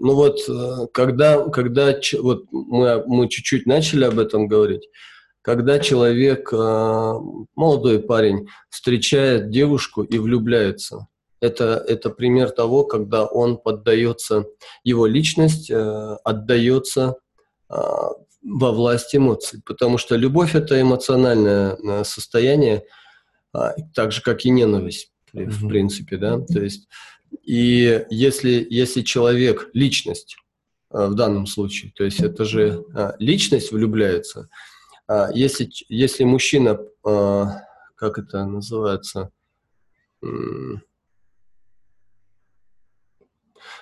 ну вот, э, когда, когда вот мы, мы чуть-чуть начали об этом говорить, когда человек, э, молодой парень, встречает девушку и влюбляется. Это, это пример того, когда он поддается, его личность э, отдается э, во власть эмоций. Потому что любовь – это эмоциональное э, состояние, э, так же, как и ненависть, mm-hmm. в принципе. Да? То есть, и если, если человек, личность, э, в данном случае, то есть это же э, личность влюбляется, э, если, если мужчина, как это называется,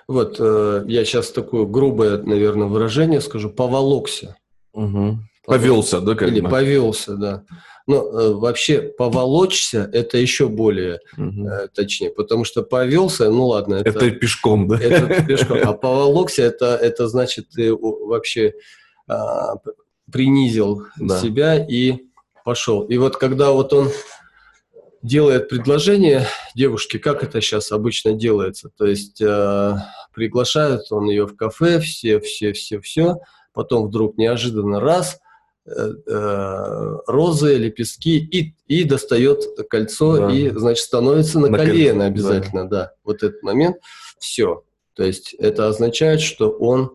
вот, э, я сейчас такое грубое, наверное, выражение скажу, поволокся. Угу. Повелся, да, как Или бы? повелся, да. Но э, вообще поволочься – это еще более угу. э, точнее, потому что повелся, ну ладно. Это, это пешком, да? Это [laughs] пешком. А поволокся – это, это значит, ты вообще э, принизил да. себя и пошел. И вот когда вот он делает предложение девушке, как это сейчас обычно делается. То есть э, приглашает он ее в кафе, все, все, все, все, потом вдруг неожиданно раз э, э, розы, лепестки и, и достает кольцо да. и, значит, становится на, на колено обязательно, да. да. Вот этот момент, все. То есть это означает, что он,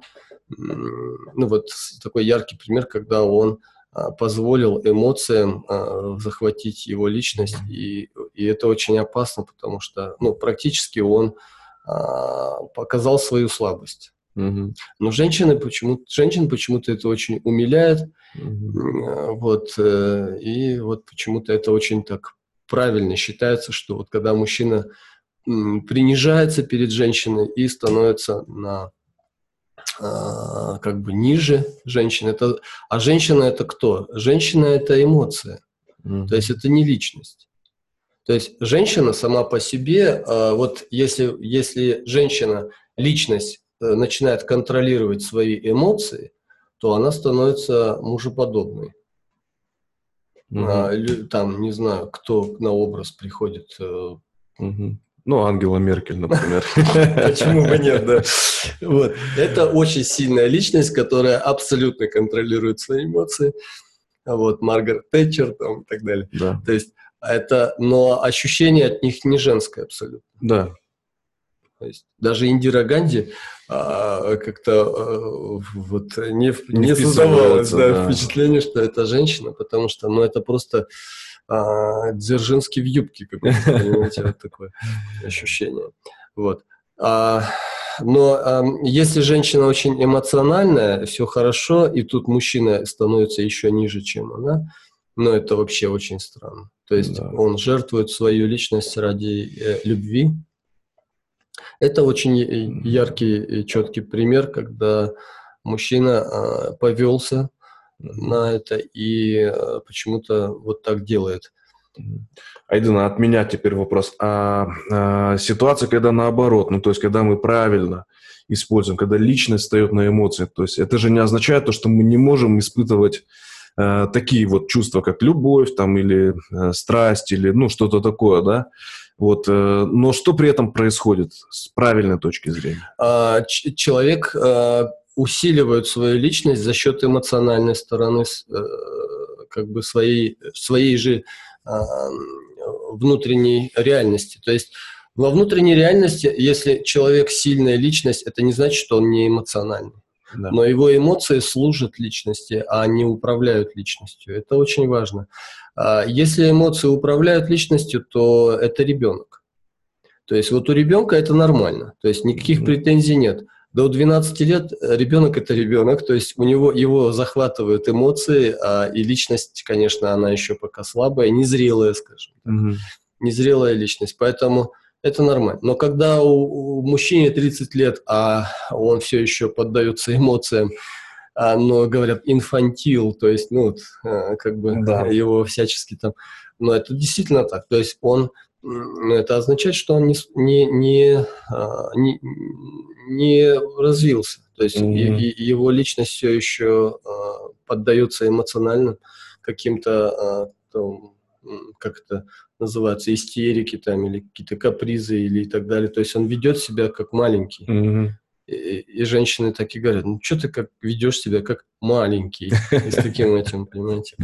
ну вот такой яркий пример, когда он а, позволил эмоциям а, захватить его личность, и, и это очень опасно, потому что ну, практически он а, показал свою слабость. Угу. Но женщины почему женщин почему-то это очень умиляет, угу. вот э, и вот почему-то это очень так правильно считается, что вот когда мужчина принижается перед женщиной и становится на а, как бы ниже женщины. Это, а женщина это кто? Женщина это эмоция. Mm-hmm. То есть это не личность. То есть женщина сама по себе, а, вот если, если женщина, личность начинает контролировать свои эмоции, то она становится мужеподобной. Mm-hmm. Там, не знаю, кто на образ приходит. Mm-hmm. Ну, Ангела Меркель, например. [laughs] Почему бы нет, да. Вот. Это очень сильная личность, которая абсолютно контролирует свои эмоции. Вот, Маргарет Тэтчер там и так далее. Да. То есть это, но ощущение от них не женское абсолютно. Да. То есть даже Индира Ганди а, как-то а, вот не, не, не создавалось да, да. впечатление, что это женщина, потому что ну, это просто а, Дзержинский в юбке какой-то, понимаете, вот такое ощущение. Вот. А, но а, если женщина очень эмоциональная, все хорошо, и тут мужчина становится еще ниже, чем она, но это вообще очень странно. То есть да. он жертвует свою личность ради э, любви. Это очень яркий и четкий пример, когда мужчина э, повелся на это и э, почему-то вот так делает. Айдена, от меня теперь вопрос. А, а ситуация, когда наоборот, ну то есть когда мы правильно используем, когда личность встает на эмоции, то есть это же не означает то, что мы не можем испытывать э, такие вот чувства, как любовь там или э, страсть или ну что-то такое, да? Вот, э, но что при этом происходит с правильной точки зрения? А, человек э, усиливают свою личность за счет эмоциональной стороны э, как бы своей, своей же а, внутренней реальности. То есть во внутренней реальности, если человек сильная личность, это не значит, что он не эмоциональный. Да. Но его эмоции служат личности, а не управляют личностью. Это очень важно. А если эмоции управляют личностью, то это ребенок. То есть вот у ребенка это нормально. То есть никаких претензий нет до 12 лет ребенок это ребенок, то есть у него его захватывают эмоции, а, и личность, конечно, она еще пока слабая, незрелая, скажем. Угу. Незрелая личность, поэтому это нормально. Но когда у, у мужчине 30 лет, а он все еще поддается эмоциям, но говорят инфантил, то есть, ну, а, как бы да. его всячески там, но это действительно так, то есть он это означает, что он не, не, не, а, не, не развился. То есть mm-hmm. его личность все еще а, поддается эмоциональным каким-то, а, там, как это называется, истерики там или какие-то капризы или и так далее. То есть он ведет себя как маленький. Mm-hmm. И, и женщины такие говорят, ну что ты как ведешь себя как маленький, и с таким этим, понимаете.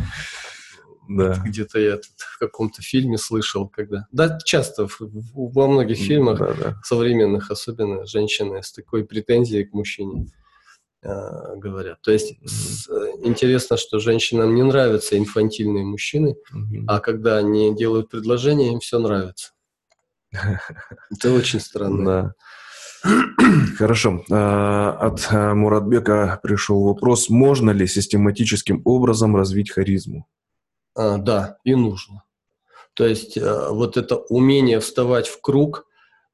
Да. Где-то я тут в каком-то фильме слышал, когда... Да, часто в, в, во многих фильмах да, да. современных, особенно женщины с такой претензией к мужчине э, говорят. То есть mm-hmm. с, интересно, что женщинам не нравятся инфантильные мужчины, mm-hmm. а когда они делают предложение, им все нравится. [laughs] Это очень странно. Да. [clears throat] Хорошо. А, от а, Муратбека пришел вопрос, можно ли систематическим образом развить харизму? А, да, и нужно. То есть э, вот это умение вставать в круг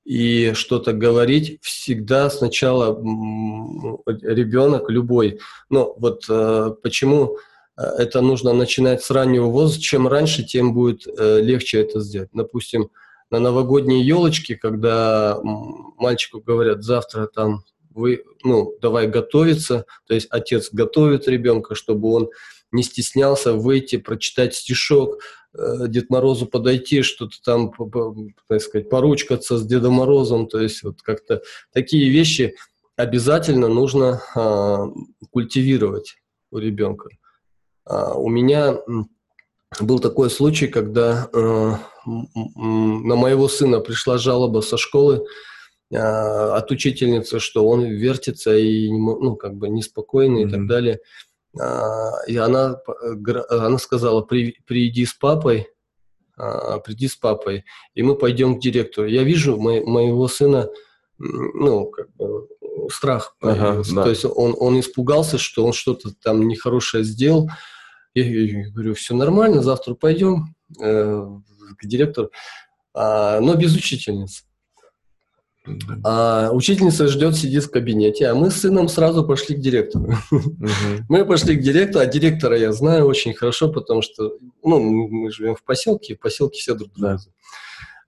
и что-то говорить всегда сначала ребенок любой. Но вот э, почему э, это нужно начинать с раннего возраста. Чем раньше, тем будет легче это сделать. Допустим, на новогодние елочки, когда мальчику говорят, завтра там вы, ну, давай готовиться, то есть отец готовит ребенка, чтобы он не стеснялся выйти, прочитать стишок, э, Дед Морозу подойти, что-то там, так сказать, поручкаться с Дедом Морозом, то есть вот как-то такие вещи обязательно нужно а, культивировать у ребенка. А, у меня был такой случай, когда а, на моего сына пришла жалоба со школы а, от учительницы, что он вертится и ну как бы неспокойный mm-hmm. и так далее. А, и она, она сказала, При, приди с папой, а, приди с папой, и мы пойдем к директору. Я вижу мо, моего сына, ну, как бы, страх Ага, да. То есть он, он испугался, что он что-то там нехорошее сделал. Я, говорю, все нормально, завтра пойдем э, к директору, а, но без учительницы. А учительница ждет, сидит в кабинете, а мы с сыном сразу пошли к директору. [laughs] Мы пошли к директору, а директора я знаю очень хорошо, потому что ну, мы живем в поселке, в поселке все друг друга.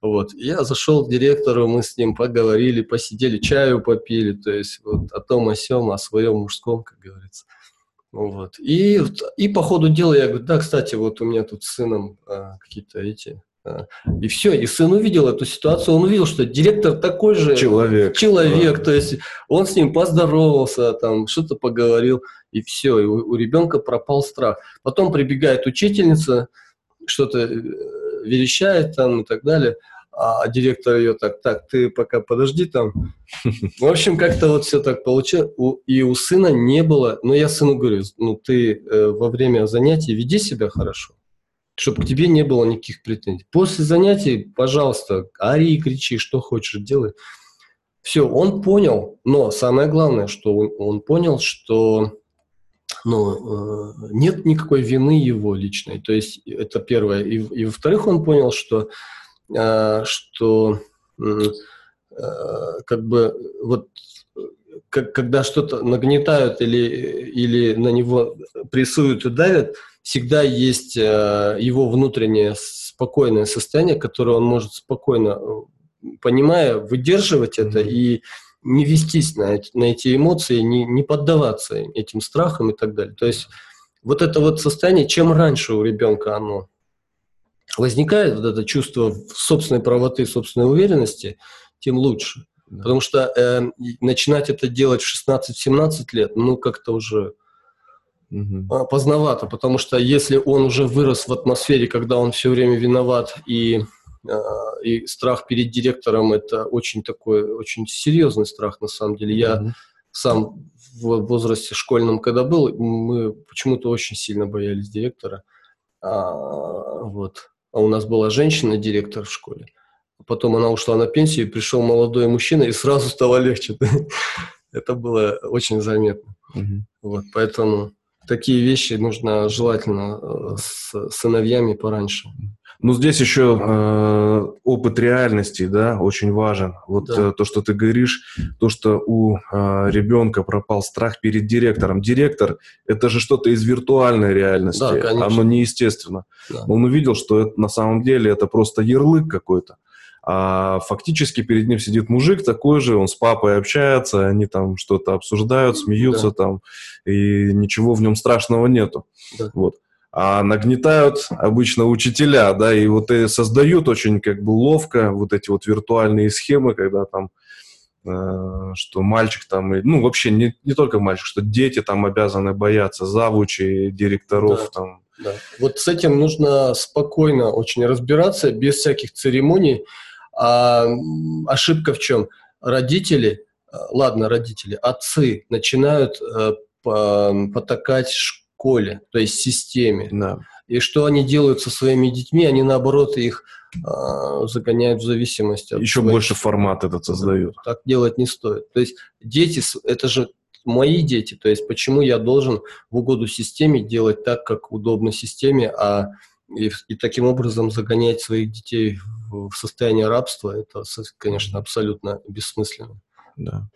Вот. Я зашел к директору, мы с ним поговорили, посидели, чаю попили, то есть вот о том, о сем, о своем мужском, как говорится. Вот. И, и по ходу дела я говорю, да, кстати, вот у меня тут с сыном а, какие-то эти и все, и сын увидел эту ситуацию, он увидел, что директор такой же человек, человек да. то есть он с ним поздоровался, там что-то поговорил, и все, и у, у ребенка пропал страх. Потом прибегает учительница, что-то э, верещает там и так далее, а директор ее так, так, ты пока подожди там. [laughs] В общем, как-то вот все так получилось. И у сына не было, но я сыну говорю, ну ты э, во время занятий веди себя хорошо чтобы к тебе не было никаких претензий. После занятий, пожалуйста, ори, кричи, что хочешь, делай. Все, он понял, но самое главное, что он, он понял, что ну, э, нет никакой вины его личной. То есть это первое. И, и во-вторых, он понял, что, что э, как бы вот как, когда что-то нагнетают или, или на него прессуют и давят, всегда есть э, его внутреннее спокойное состояние, которое он может спокойно, понимая, выдерживать это mm-hmm. и не вестись на, эти, на эти эмоции, не, не поддаваться этим страхам и так далее. То есть вот это вот состояние, чем раньше у ребенка оно возникает, вот это чувство собственной правоты, собственной уверенности, тем лучше. Да. Потому что э, начинать это делать в 16-17 лет, ну как-то уже угу. поздновато, потому что если он уже вырос в атмосфере, когда он все время виноват и а, и страх перед директором это очень такой, очень серьезный страх на самом деле. Я mm сам в возрасте школьном, когда был, мы почему-то очень сильно боялись директора. А, вот. А у нас была женщина-директор в школе. Потом она ушла на пенсию, пришел молодой мужчина, и сразу стало легче. [laughs] это было очень заметно. Вот, поэтому такие вещи нужно желательно э, с сыновьями пораньше. Ну, здесь еще э, опыт реальности, да, очень важен. Вот да. э, то, что ты говоришь, то, что у э, ребенка пропал страх перед директором. Директор – это же что-то из виртуальной реальности, да, конечно. оно неестественно. Да. Он увидел, что это, на самом деле это просто ярлык какой-то. А фактически перед ним сидит мужик такой же, он с папой общается, они там что-то обсуждают, смеются да. там, и ничего в нем страшного нету. Да. Вот. А нагнетают обычно учителя, да, и вот и создают очень как бы ловко вот эти вот виртуальные схемы, когда там что мальчик там, ну, вообще не, не только мальчик, что дети там обязаны бояться завучей, директоров да. там. Да. Вот с этим нужно спокойно очень разбираться, без всяких церемоний. А ошибка в чем? Родители, ладно, родители, отцы начинают потакать школе, то есть системе. Да. И что они делают со своими детьми? Они, наоборот, их э, загоняют в зависимость. От Еще своих... больше формат этот создают. Так делать не стоит. То есть дети, это же мои дети. То есть почему я должен в угоду системе делать так, как удобно системе, а и, и таким образом загонять своих детей в, состояние рабства, это, конечно, абсолютно бессмысленно. Да.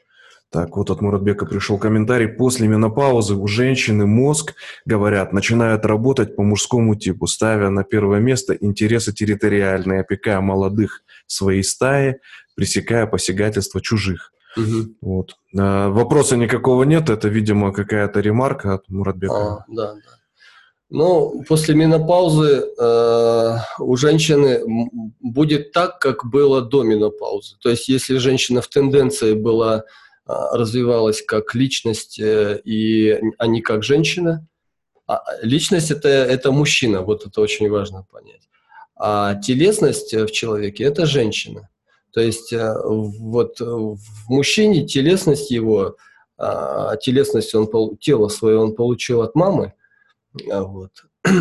Так, вот от Муратбека пришел комментарий. После менопаузы у женщины мозг, говорят, начинает работать по мужскому типу, ставя на первое место интересы территориальные, опекая молодых своей стаи, пресекая посягательство чужих. Угу. Вот. А, вопроса никакого нет, это, видимо, какая-то ремарка от Муратбека. А, да, да. Ну, после менопаузы э, у женщины будет так, как было до менопаузы. То есть, если женщина в тенденции была развивалась как личность, э, и, а не как женщина. А личность это, это мужчина, вот это очень важно понять. А телесность в человеке это женщина. То есть э, вот в мужчине телесность его, а, телесность он, тело свое он получил от мамы, вот. [clears throat]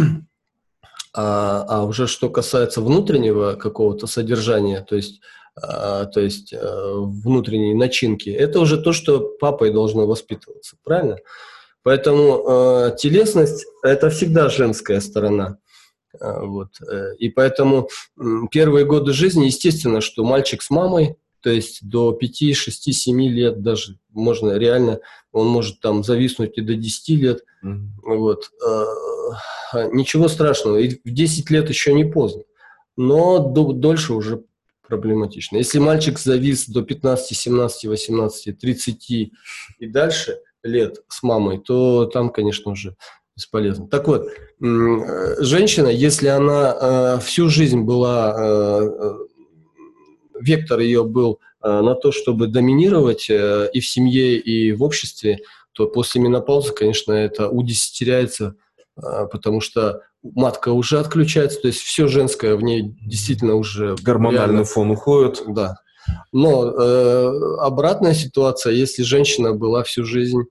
А, а уже что касается внутреннего какого-то содержания, то есть а, то есть э, внутренней начинки, это уже то, что папой должно воспитываться, правильно? Поэтому э, телесность – это всегда женская сторона. А, вот. Э, и поэтому первые годы жизни, естественно, что мальчик с мамой, то есть до 5, 6, 7 лет даже, можно реально, он может там зависнуть и до 10 лет. Mm-hmm. Вот. Ничего страшного, и в 10 лет еще не поздно. Но дольше уже проблематично. Если мальчик завис до 15, 17, 18, 30 и дальше лет с мамой, то там, конечно, уже бесполезно. Так вот, женщина, если она э, всю жизнь была, э, э, вектор ее был на то, чтобы доминировать и в семье, и в обществе, то после менопаузы, конечно, это удесятеряется, потому что матка уже отключается, то есть все женское в ней действительно уже... Гормональный реально, фон уходит. Да. Но э, обратная ситуация, если женщина была всю жизнь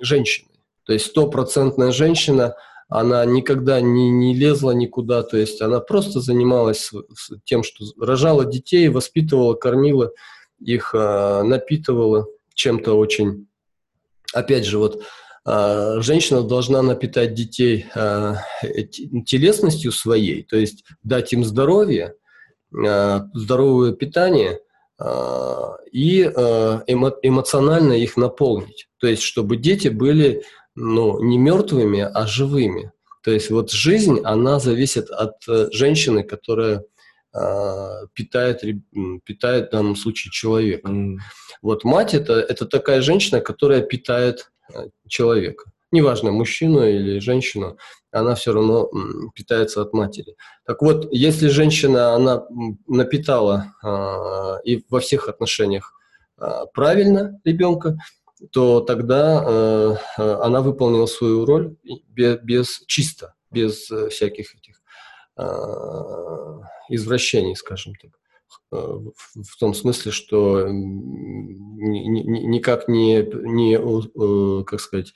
женщиной, то есть стопроцентная женщина, она никогда не, не лезла никуда, то есть она просто занималась тем, что рожала детей, воспитывала, кормила их, э, напитывала чем-то очень... Опять же, вот женщина должна напитать детей а, телесностью своей, то есть дать им здоровье, а, здоровое питание и эмоционально их наполнить. То есть, чтобы дети были ну, не мертвыми, а живыми. То есть вот жизнь, она зависит от э, женщины, которая питает, питает в данном случае человека. Mm. Вот мать это, это такая женщина, которая питает Э, человека. Неважно, мужчину или женщину, она все равно питается от матери. Так вот, если женщина, она напитала э, и во всех отношениях э, правильно ребенка, то тогда э, она выполнила свою роль без, без чисто, без всяких этих э, извращений, скажем так. Э, в том смысле, что никак не, не э, как сказать,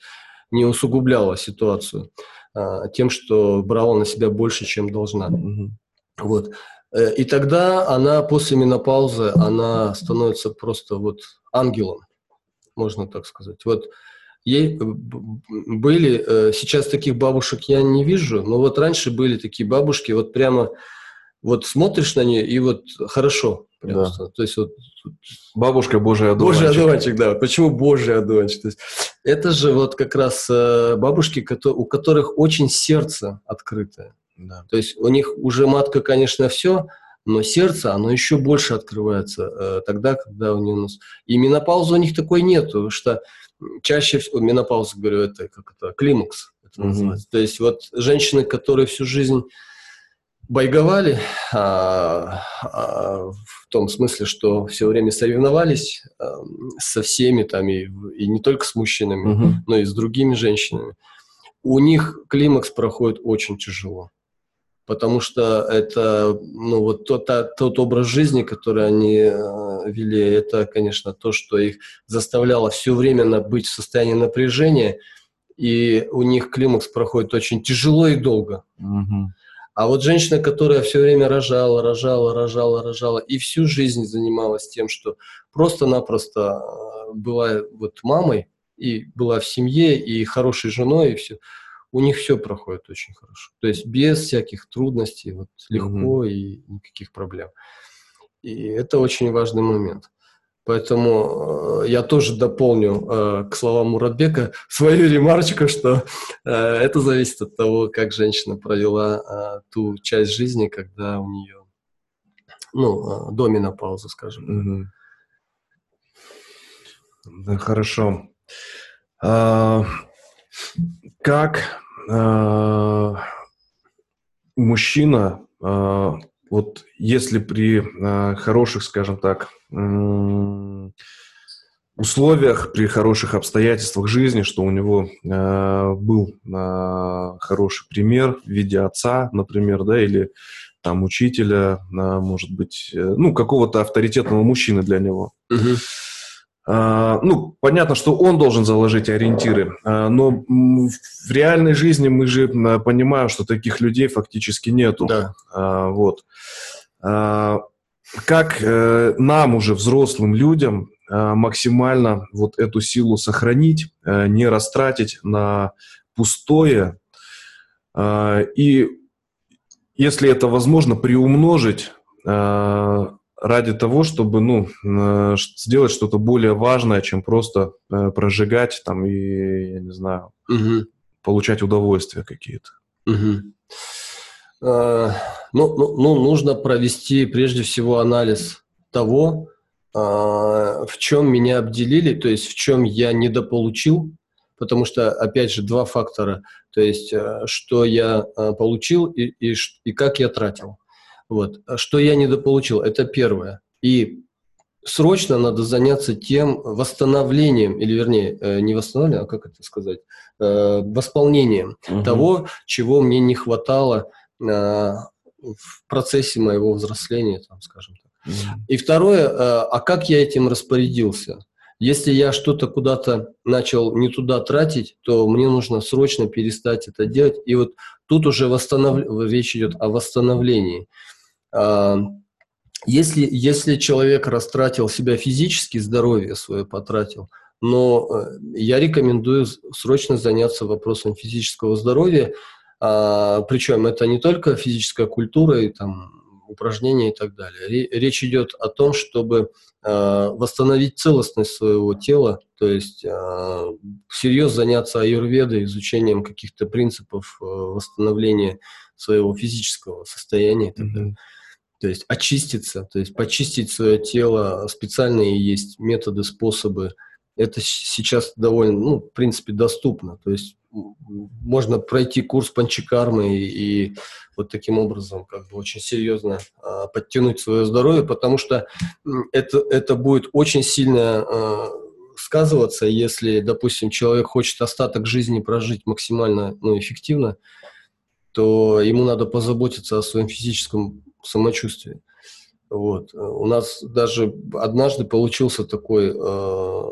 не усугубляла ситуацию а, тем, что брала на себя больше, чем должна. Вот. Э, и тогда она после менопаузы, она становится просто вот ангелом, можно так сказать. Вот ей были, сейчас таких бабушек я не вижу, но вот раньше были такие бабушки, вот прямо вот смотришь на нее, и вот хорошо. да. То есть вот бабушка Божий одуванчик. Божий одуванчик, да. Почему Божий одуванчик? То есть, это же вот как раз э, бабушки, у которых очень сердце открытое. Да. То есть у них уже матка, конечно, все, но сердце, оно еще больше открывается э, тогда, когда у них... И менопаузы у них такой нету, потому что чаще всего... Менопауза, говорю, это как это, климакс. Это называется. То есть вот женщины, которые всю жизнь байговали а, а, в том смысле, что все время соревновались а, со всеми там и, и не только с мужчинами, угу. но и с другими женщинами. У них климакс проходит очень тяжело, потому что это ну вот тот, тот образ жизни, который они э, вели, это, конечно, то, что их заставляло все время быть в состоянии напряжения, и у них климакс проходит очень тяжело и долго. Угу. А вот женщина, которая все время рожала, рожала, рожала, рожала и всю жизнь занималась тем, что просто-напросто э, была вот мамой и была в семье и хорошей женой и все, у них все проходит очень хорошо. То есть без всяких трудностей, вот легко mm-hmm. и никаких проблем. И это очень важный момент. Поэтому э, я тоже дополню э, к словам Муратбека свою ремарочку, что э, это зависит от того, как женщина провела ту часть жизни, когда у нее ну, до менопаузы, скажем. Угу. Да, хорошо. А, как а, мужчина, вот если при а, хороших, скажем так, условиях, при хороших обстоятельствах жизни, что у него э, был э, хороший пример в виде отца, например, да, или там учителя, э, может быть, э, ну, какого-то авторитетного мужчины для него. Угу. Uh, ну, понятно, что он должен заложить ориентиры, uh, но в реальной жизни мы же понимаем, что таких людей фактически нету. Да. Вот как э, нам уже взрослым людям максимально вот эту силу сохранить, э, не растратить на пустое и, если это возможно, приумножить ради того, чтобы ну э, сделать что-то более важное, чем просто э, прожигать там и я не знаю угу. получать удовольствия какие-то. Угу. Э, ну, ну, ну, нужно провести прежде всего анализ того, э, в чем меня обделили, то есть в чем я недополучил, потому что, опять же, два фактора, то есть что я получил и, и, и как я тратил. Вот. Что я недополучил, это первое. И срочно надо заняться тем восстановлением, или вернее, не восстановлением, а как это сказать, восполнением угу. того, чего мне не хватало Э, в процессе моего взросления, там, скажем так. Mm-hmm. И второе, э, а как я этим распорядился? Если я что-то куда-то начал не туда тратить, то мне нужно срочно перестать это делать. И вот тут уже восстанов... речь идет о восстановлении. А, если, если человек растратил себя физически, здоровье свое потратил, но э, я рекомендую срочно заняться вопросом физического здоровья, а, причем это не только физическая культура и там упражнения и так далее. Речь идет о том, чтобы э, восстановить целостность своего тела, то есть э, всерьез заняться аюрведой, изучением каких-то принципов э, восстановления своего физического состояния и так далее. То есть очиститься, то есть почистить свое тело. Специальные есть методы, способы. Это сейчас довольно, ну, в принципе, доступно. То есть можно пройти курс панчикармы и, и вот таким образом как бы очень серьезно а, подтянуть свое здоровье, потому что это, это будет очень сильно а, сказываться, если, допустим, человек хочет остаток жизни прожить максимально ну, эффективно, то ему надо позаботиться о своем физическом самочувствии. Вот. У нас даже однажды получился такой э,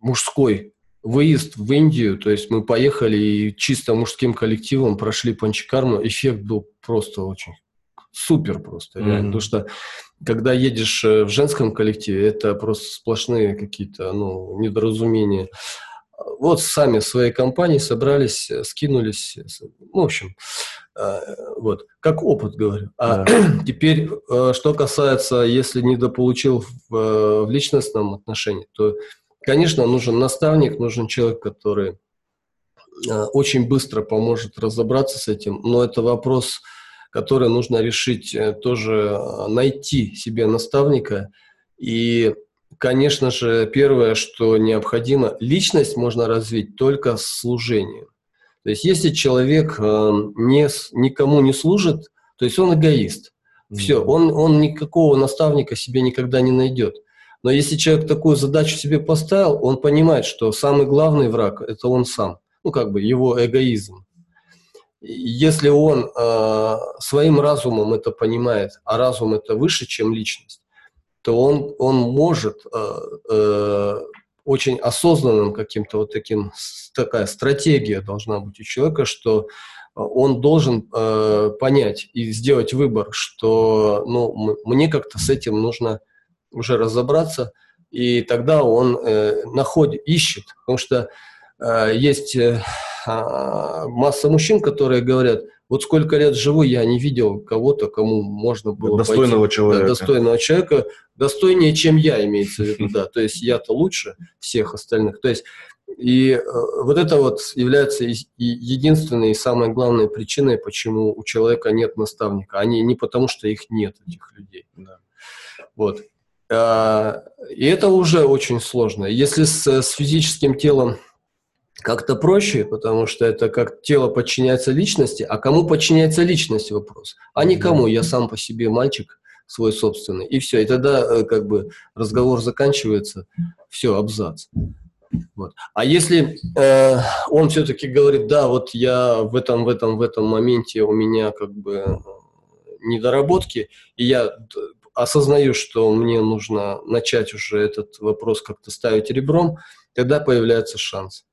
мужской выезд в Индию, то есть мы поехали и чисто мужским коллективом прошли Панчикарму, эффект был просто очень супер просто, реально, mm-hmm. потому что когда едешь э, в женском коллективе, это просто сплошные какие-то, ну, недоразумения. Вот сами в своей компании собрались, э, скинулись, э, ну, в общем, вот, как опыт, говорю. А да. [clears throat] теперь, что касается, если недополучил в, в личностном отношении, то Конечно, нужен наставник, нужен человек, который э, очень быстро поможет разобраться с этим, но это вопрос, который нужно решить э, тоже, э, найти себе наставника. И, конечно же, первое, что необходимо, личность можно развить только с служением. То есть если человек не, никому не служит, То есть он эгоист. Все, он, он никакого наставника себе никогда не найдет. Но если человек такую задачу себе поставил, он понимает, что самый главный враг – это он сам. Ну, как бы его эгоизм. Если он э, своим разумом это понимает, а разум это выше, чем личность, то он, он может э, э, очень осознанным каким-то вот таким, такая стратегия должна быть у человека, что он должен э, понять и сделать выбор, что ну, мне как-то с этим нужно уже разобраться, и тогда он э, находит, ищет, потому что э, есть э, а, масса мужчин, которые говорят, вот сколько лет живу, я не видел кого-то, кому можно было достойного пойти, человека, да, достойного человека, достойнее, чем я, имеется в виду, да, то есть я-то лучше всех остальных, то есть и э, вот это вот является и, и единственной и самой главной причиной, почему у человека нет наставника, они не потому, что их нет этих людей, да. вот. А, и это уже очень сложно. Если с, с физическим телом как-то проще, потому что это как тело подчиняется личности, а кому подчиняется личность вопрос? А никому, я сам по себе мальчик свой собственный, и все. И тогда э, как бы разговор заканчивается, все, абзац. Вот. А если э, он все-таки говорит, да, вот я в этом, в этом, в этом моменте у меня как бы э, недоработки, и я осознаю, что мне нужно начать уже этот вопрос как-то ставить ребром, тогда появляется шанс.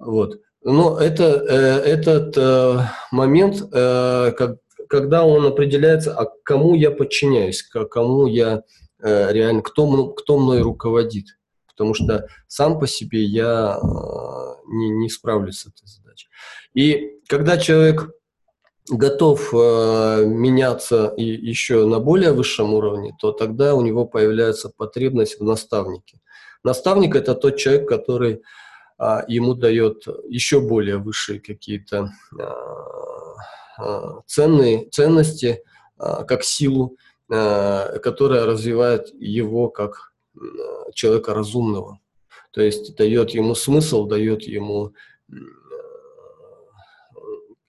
Вот. Но это, э, этот э, момент, э, как, когда он определяется, а кому я подчиняюсь, кому я э, реально, кто, кто мной руководит. Потому что сам по себе я э, не, не справлюсь с этой задачей. И когда человек готов э, меняться и еще на более высшем уровне, то тогда у него появляется потребность в наставнике. Наставник – это тот человек, который ему дает еще более высшие какие-то а, а, ценные ценности, а, как силу, а, которая развивает его как а, человека разумного. То есть дает ему смысл, дает ему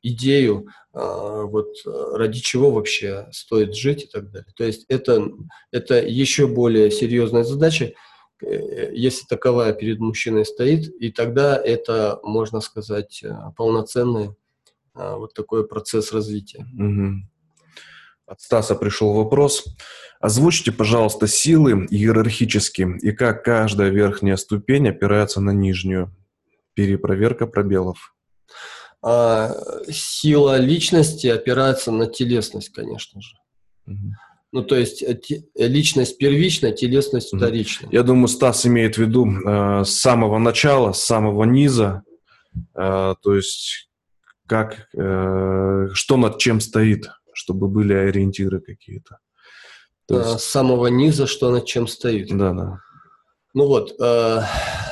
идею, а, вот ради чего вообще стоит жить и так далее. То есть это, это еще более серьезная задача, если таковая перед мужчиной стоит, и тогда это, можно сказать, э, полноценный а, вот такой процесс развития. Угу. От Стаса пришел вопрос. Озвучьте, пожалуйста, силы иерархически и как каждая верхняя ступень опирается на нижнюю. Перепроверка пробелов а сила личности опирается на телесность, конечно же. Угу. Ну, то есть э, личность первичная, телесность вторичная. Я думаю, Стас имеет в виду э, с самого начала, с самого низа, э, то есть как, э, что над чем стоит, чтобы были ориентиры какие-то. То есть... С самого низа, что над чем стоит. Да, да. Ну вот, э,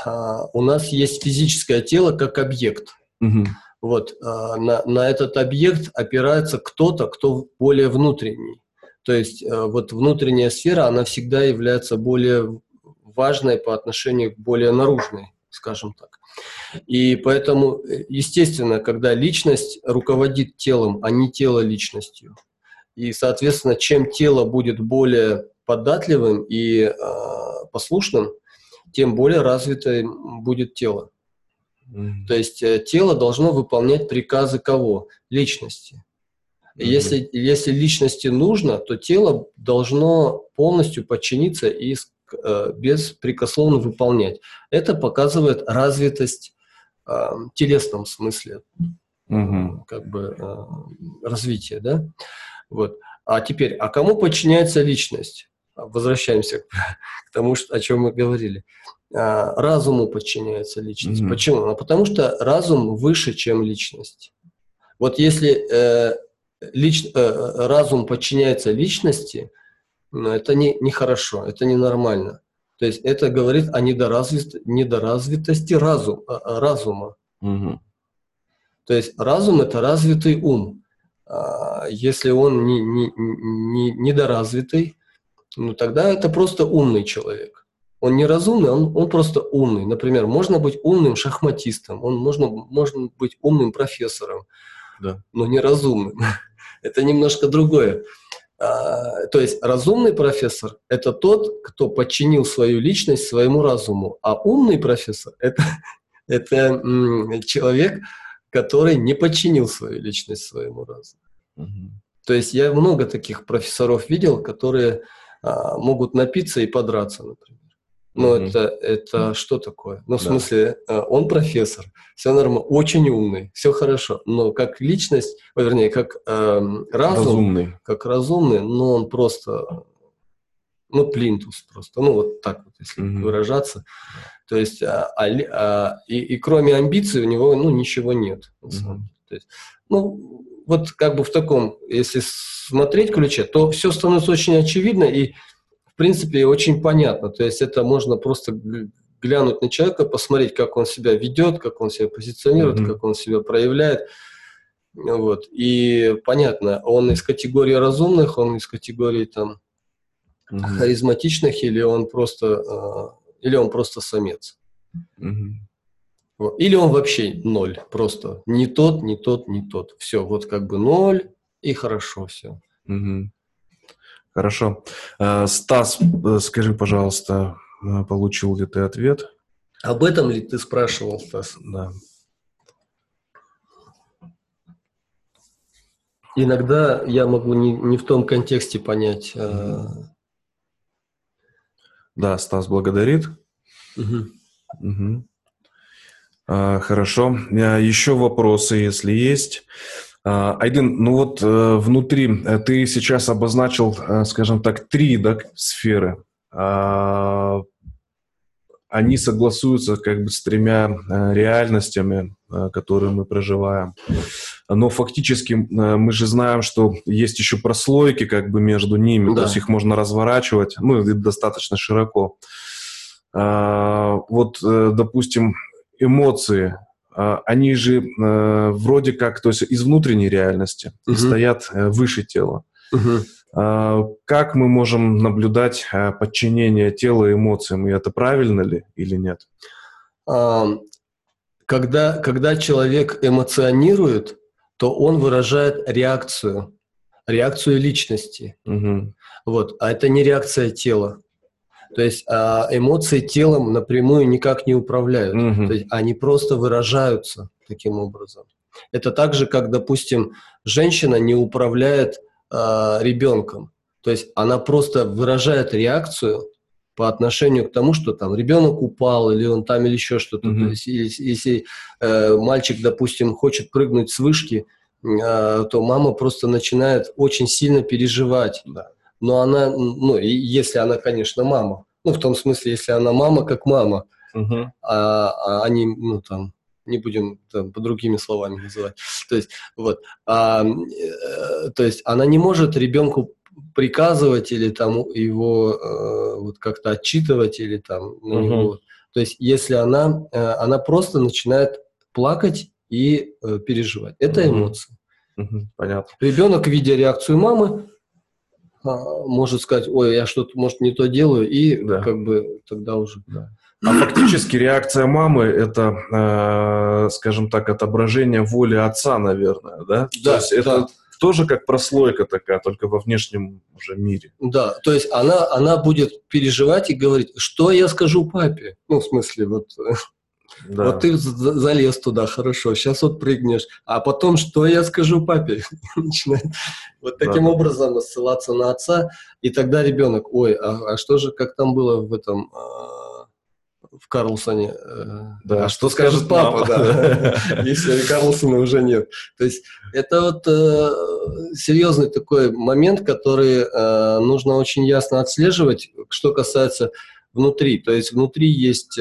э, у нас есть физическое тело как объект. Угу. Вот, а, на, на этот объект опирается кто-то, кто более внутренний. То есть а, вот внутренняя сфера, она всегда является более важной по отношению к более наружной, скажем так. И поэтому, естественно, когда личность руководит телом, а не тело личностью, и, соответственно, чем тело будет более податливым и э, послушным, тем более развитым будет тело. То есть э, тело должно выполнять приказы кого? Личности. Если, если личности нужно, то тело должно полностью подчиниться и э, беспрекословно выполнять. Это показывает развитость э, в телесном смысле, mm-hmm. как бы э, развития, да? Вот. А теперь, а кому подчиняется личность? Возвращаемся к [laughs] тому, о чем мы говорили. А, разуму подчиняется личность. Mm-hmm. Почему? Ну, потому что разум выше, чем личность. Вот если э, лич, э, разум подчиняется личности, это не, нехорошо, это ненормально. То есть это говорит о недоразвит, недоразвитости разум, а, разума. Mm-hmm. То есть разум – это развитый ум. А если он не, не, не, недоразвитый, ну тогда это просто умный человек. Он не разумный, он, он просто умный. Например, можно быть умным шахматистом, он можно, можно быть умным профессором, да. но неразумным. [laughs] это немножко другое. А, то есть разумный профессор – это тот, кто подчинил свою личность своему разуму, а умный профессор – это, [laughs] это человек, который не подчинил свою личность своему разуму. Угу. То есть я много таких профессоров видел, которые а, могут напиться и подраться, например. Но mm-hmm. это, это что такое? Ну, в да. смысле, э, он профессор, все нормально, очень умный, все хорошо. Но как личность, вернее, как э, разум, разумный. как разумный, но он просто, ну, плинтус просто. Ну, вот так вот, если mm-hmm. выражаться. То есть, а, а, а, и, и кроме амбиций у него, ну, ничего нет. Mm-hmm. То есть, ну, вот как бы в таком, если смотреть ключе, то все становится очень очевидно, и принципе, очень понятно. То есть это можно просто глянуть на человека, посмотреть, как он себя ведет, как он себя позиционирует, mm-hmm. как он себя проявляет. Вот. И понятно, он из категории разумных, он из категории там mm-hmm. харизматичных, или он просто, э, или он просто самец. Mm-hmm. Вот. Или он вообще ноль, просто не тот, не тот, не тот. Все, вот как бы ноль, и хорошо все. Mm-hmm. Хорошо. Э, Стас, э, скажи, пожалуйста, э, получил ли ты ответ? Об этом ли ты спрашивал, Стас? Да. Иногда я могу не, не в том контексте понять. Да, Стас благодарит. Угу. Угу. Хорошо. Еще вопросы, если есть. А, Айден, ну вот э, внутри э, ты сейчас обозначил, э, скажем так, три да, сферы. А, они согласуются как бы с тремя реальностями, которые мы проживаем. Но фактически мы же знаем, что есть еще прослойки как бы между ними, да. то есть их можно разворачивать, ну, достаточно широко. А, вот, допустим, эмоции, они же э, вроде как, то есть из внутренней реальности угу. стоят э, выше тела. Угу. Как мы можем наблюдать э, подчинение тела эмоциям, и это правильно ли или нет? Когда, когда человек эмоционирует, то он выражает реакцию, реакцию личности. Угу. Вот, а это не реакция тела. То есть а, эмоции телом напрямую никак не управляют. Угу. То есть они просто выражаются таким образом. Это так же, как, допустим, женщина не управляет а, ребенком. То есть она просто выражает реакцию по отношению к тому, что там ребенок упал или он там или еще что-то. Mm-hmm. То есть, если, если э, мальчик, допустим, хочет прыгнуть с вышки, э, то мама просто начинает очень сильно переживать. Да но она, ну, если она, конечно, мама, ну, в том смысле, если она мама, как мама, угу. а, а они, ну, там, не будем там, по другими словами называть. То есть, вот, а, э, то есть она не может ребенку приказывать или там его э, вот как-то отчитывать или там на угу. него. То есть, если она, э, она просто начинает плакать и э, переживать. Это угу. эмоции. Угу. Понятно. Ребенок, видя реакцию мамы, может сказать, ой, я что-то, может, не то делаю, и да. как бы тогда уже... Да. А фактически реакция мамы – это, э, скажем так, отображение воли отца, наверное, да? Да, то есть это да. тоже как прослойка такая, только во внешнем уже мире. Да, то есть она, она будет переживать и говорить, что я скажу папе? Ну, в смысле, вот да. Вот ты залез туда, хорошо, сейчас вот прыгнешь, а потом что я скажу папе? [laughs] Начинает вот таким да. образом ссылаться на отца, и тогда ребенок, ой, а, а что же, как там было в этом, а, в Карлсоне? Э, да, а что скажет папа, да, [laughs] если Карлсона уже нет. То есть это вот э, серьезный такой момент, который э, нужно очень ясно отслеживать, что касается внутри. То есть внутри есть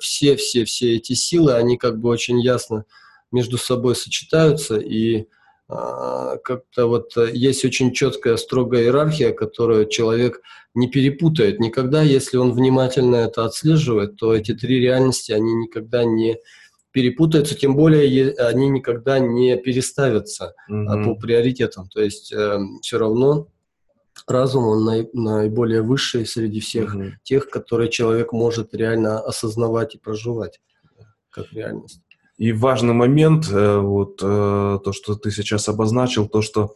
все-все-все эм, э, эти силы, они как бы очень ясно между собой сочетаются, и а, как-то вот э, есть очень четкая, строгая иерархия, которую человек не перепутает никогда. Если он внимательно это отслеживает, то эти три реальности, они никогда не перепутаются, тем более они никогда не переставятся mm-hmm. по приоритетам. То есть э, все равно разум, он наи, наиболее высший среди всех угу. тех, которые человек может реально осознавать и проживать как реальность. И важный момент, э, вот э, то, что ты сейчас обозначил, то, что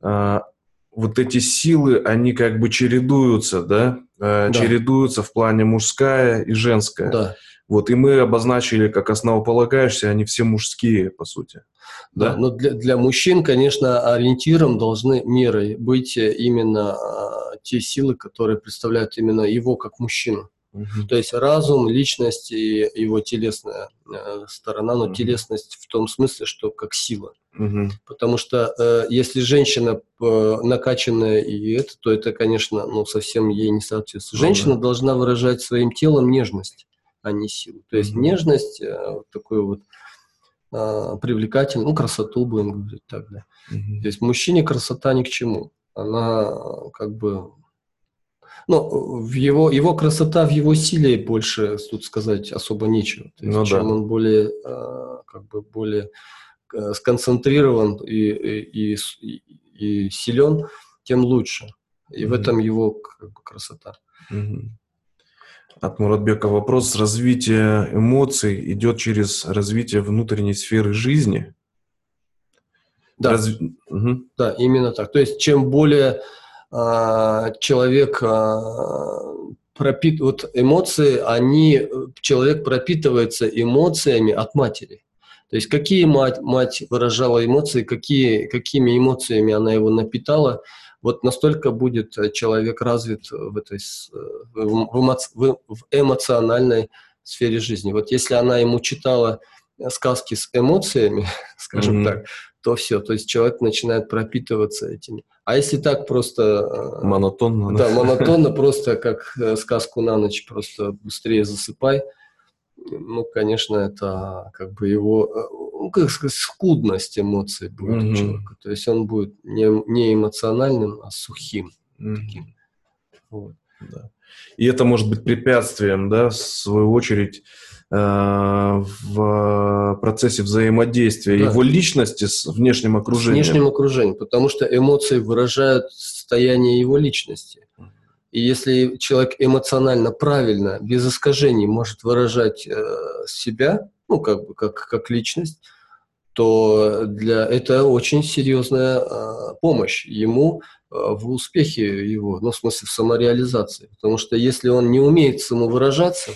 э, вот эти силы, они как бы чередуются, да? да. Чередуются в плане мужская и женская. Да. Вот, и мы обозначили как основополагающие, они все мужские, по сути. Да, да но для, для мужчин, конечно, ориентиром должны мерой быть именно а, те силы, которые представляют именно его как мужчину. Угу. То есть разум, личность и его телесная э, сторона, но угу. телесность в том смысле, что как сила. Угу. Потому что э, если женщина э, накачанная и это, то это, конечно, ну, совсем ей не соответствует. Ну женщина ну, да. должна выражать своим телом нежность, а не силу. То есть угу. нежность, э, вот такой вот э, привлекательную, ну, красоту будем говорить так, да. Угу. То есть мужчине красота ни к чему. Она как бы ну, в его, его красота в его силе больше тут сказать особо нечего. То есть, ну, чем да. он более, э, как бы более э, сконцентрирован и, и, и, и силен, тем лучше. И mm-hmm. в этом его как бы, красота. Mm-hmm. От Муратбека вопрос. Развитие эмоций идет через развитие внутренней сферы жизни? Да, Разв... угу. да именно так. То есть чем более а, человек а, пропит... вот эмоции, они, человек пропитывается эмоциями от матери. То есть какие мать, мать выражала эмоции, какие, какими эмоциями она его напитала, вот настолько будет человек развит в этой в, в эмоциональной сфере жизни. Вот если она ему читала сказки с эмоциями, [laughs] скажем mm-hmm. так, то все, то есть человек начинает пропитываться этими. А если так просто... Э, монотонно. Да, монотонно, [laughs] просто как э, сказку на ночь, просто быстрее засыпай, ну, конечно, это как бы его, э, ну, как сказать, скудность эмоций будет mm-hmm. у человека. То есть он будет не, не эмоциональным, а сухим. Mm-hmm. Таким. Вот. Да. И это может быть препятствием, да, в свою очередь, Э, в процессе взаимодействия да. его личности с внешним окружением. С внешним окружением, потому что эмоции выражают состояние его личности. И если человек эмоционально правильно, без искажений может выражать э, себя, ну, как как, как личность, то для, это очень серьезная э, помощь ему э, в успехе его, ну, в смысле, в самореализации. Потому что если он не умеет самовыражаться,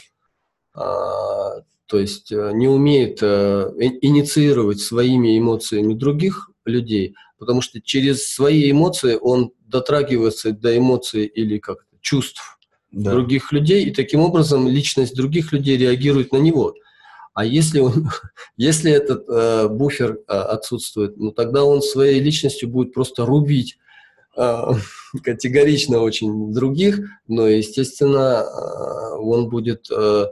а, то есть э, не умеет э, инициировать своими эмоциями других людей, потому что через свои эмоции он дотрагивается до эмоций или как чувств да. других людей, и таким образом личность других людей реагирует на него. А если, он, [laughs] если этот э, буфер э, отсутствует, ну тогда он своей личностью будет просто рубить э, [laughs] категорично очень других, но, естественно, э, он будет э,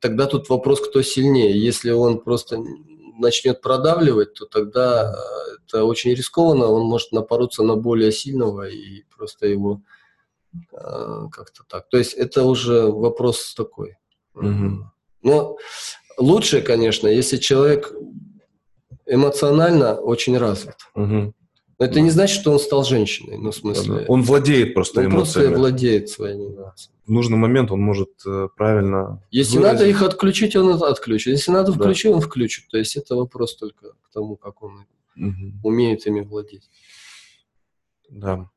тогда тут вопрос, кто сильнее. Если он просто начнет продавливать, то тогда э, это очень рискованно, он может напороться на более сильного и просто его э, как-то так. То есть это уже вопрос такой. Угу. Но лучше, конечно, если человек эмоционально очень развит. Угу. Но это не значит, что он стал женщиной, ну, в смысле... Он владеет просто он эмоциями. Он просто владеет своими эмоциями. В нужный момент он может э, правильно... Если выразить. надо их отключить, он это отключит. Если надо включить, да. он включит. То есть это вопрос только к тому, как он угу. умеет ими владеть. Да.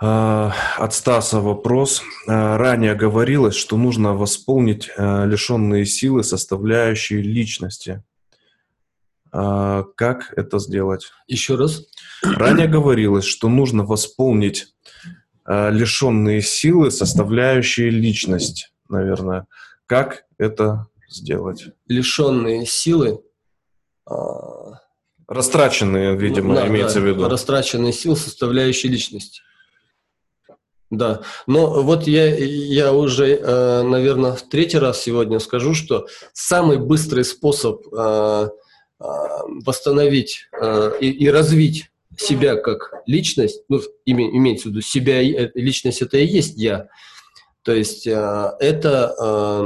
А, от Стаса вопрос. А, ранее говорилось, что нужно восполнить а, лишенные силы составляющие личности. Как это сделать? Еще раз. Ранее говорилось, что нужно восполнить лишенные силы, составляющие личность, наверное. Как это сделать? Лишенные силы? Растраченные, видимо, да, имеется да, в виду. Растраченные силы, составляющие личность. Да, но вот я, я уже, э, наверное, в третий раз сегодня скажу, что самый быстрый способ а, восстановить а, и, развить себя как личность, ну, име, имеется в виду себя, э, личность это и есть я. То есть это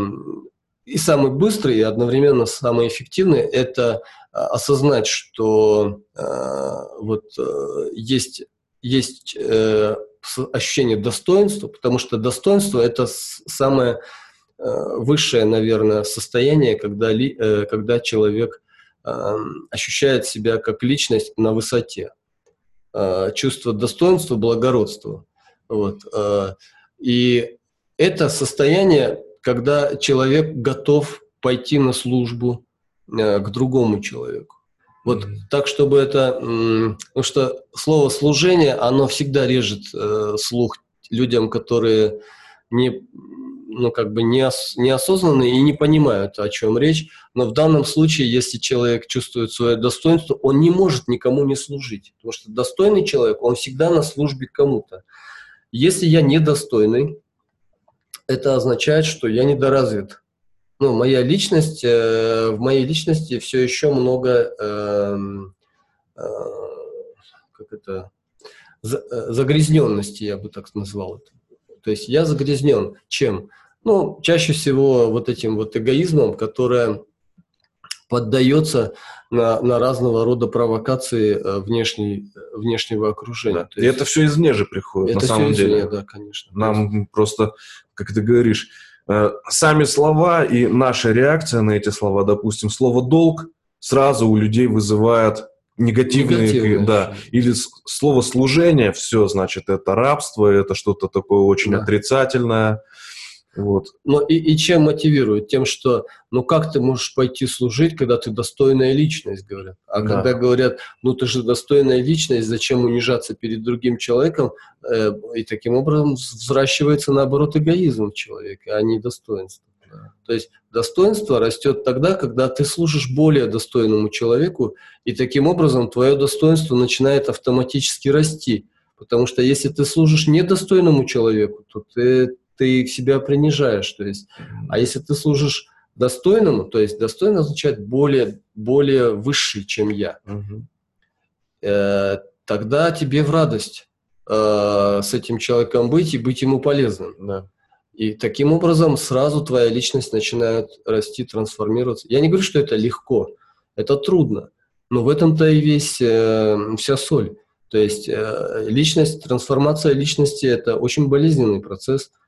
и самый быстрый, и одновременно самый эффективный – это осознать, что вот э, есть, есть э, ощущение достоинства, потому что достоинство – это самое высшее, наверное, состояние, когда, ли, когда человек ощущает себя как личность на высоте. Чувство достоинства, благородства. Вот. И это состояние, когда человек готов пойти на службу к другому человеку. Вот mm-hmm. так, чтобы это... Потому что слово «служение», оно всегда режет э, слух людям, которые не, ну, как бы не неосознанно и не понимают, о чем речь. Но в данном случае, если человек чувствует свое достоинство, он не может никому не служить. Потому что достойный человек, он всегда на службе кому-то. Если я недостойный, это означает, что я недоразвит ну, моя личность, э, в моей личности все еще много, э, э, как это, э, загрязненности, я бы так назвал это. То есть я загрязнен чем? Ну, чаще всего вот этим вот эгоизмом, которое поддается на, на разного рода провокации э, внешней, внешнего окружения. Да. То есть, И это все извне же приходит, это на самом все деле. да, конечно. Нам просто, как ты говоришь, Э, сами слова и наша реакция на эти слова, допустим, слово «долг» сразу у людей вызывает негативные, Негативное. да, или слово «служение», все, значит, это рабство, это что-то такое очень да. отрицательное, вот. Но и, и чем мотивирует? Тем, что ну как ты можешь пойти служить, когда ты достойная личность, говорят. А да. когда говорят, ну ты же достойная личность, зачем унижаться перед другим человеком? Э, и таким образом взращивается наоборот эгоизм человека, а не достоинство. Да. То есть достоинство растет тогда, когда ты служишь более достойному человеку, и таким образом твое достоинство начинает автоматически расти. Потому что если ты служишь недостойному человеку, то ты ты себя принижаешь. То есть, а если ты служишь достойному, то есть достойно означает более, более высший, чем я, угу. э, тогда тебе в радость э, с этим человеком быть и быть ему полезным. Да. И таким образом сразу твоя личность начинает расти, трансформироваться. Я не говорю, что это легко, это трудно, но в этом-то и весь э, вся соль. То есть э, личность, трансформация личности – это очень болезненный процесс –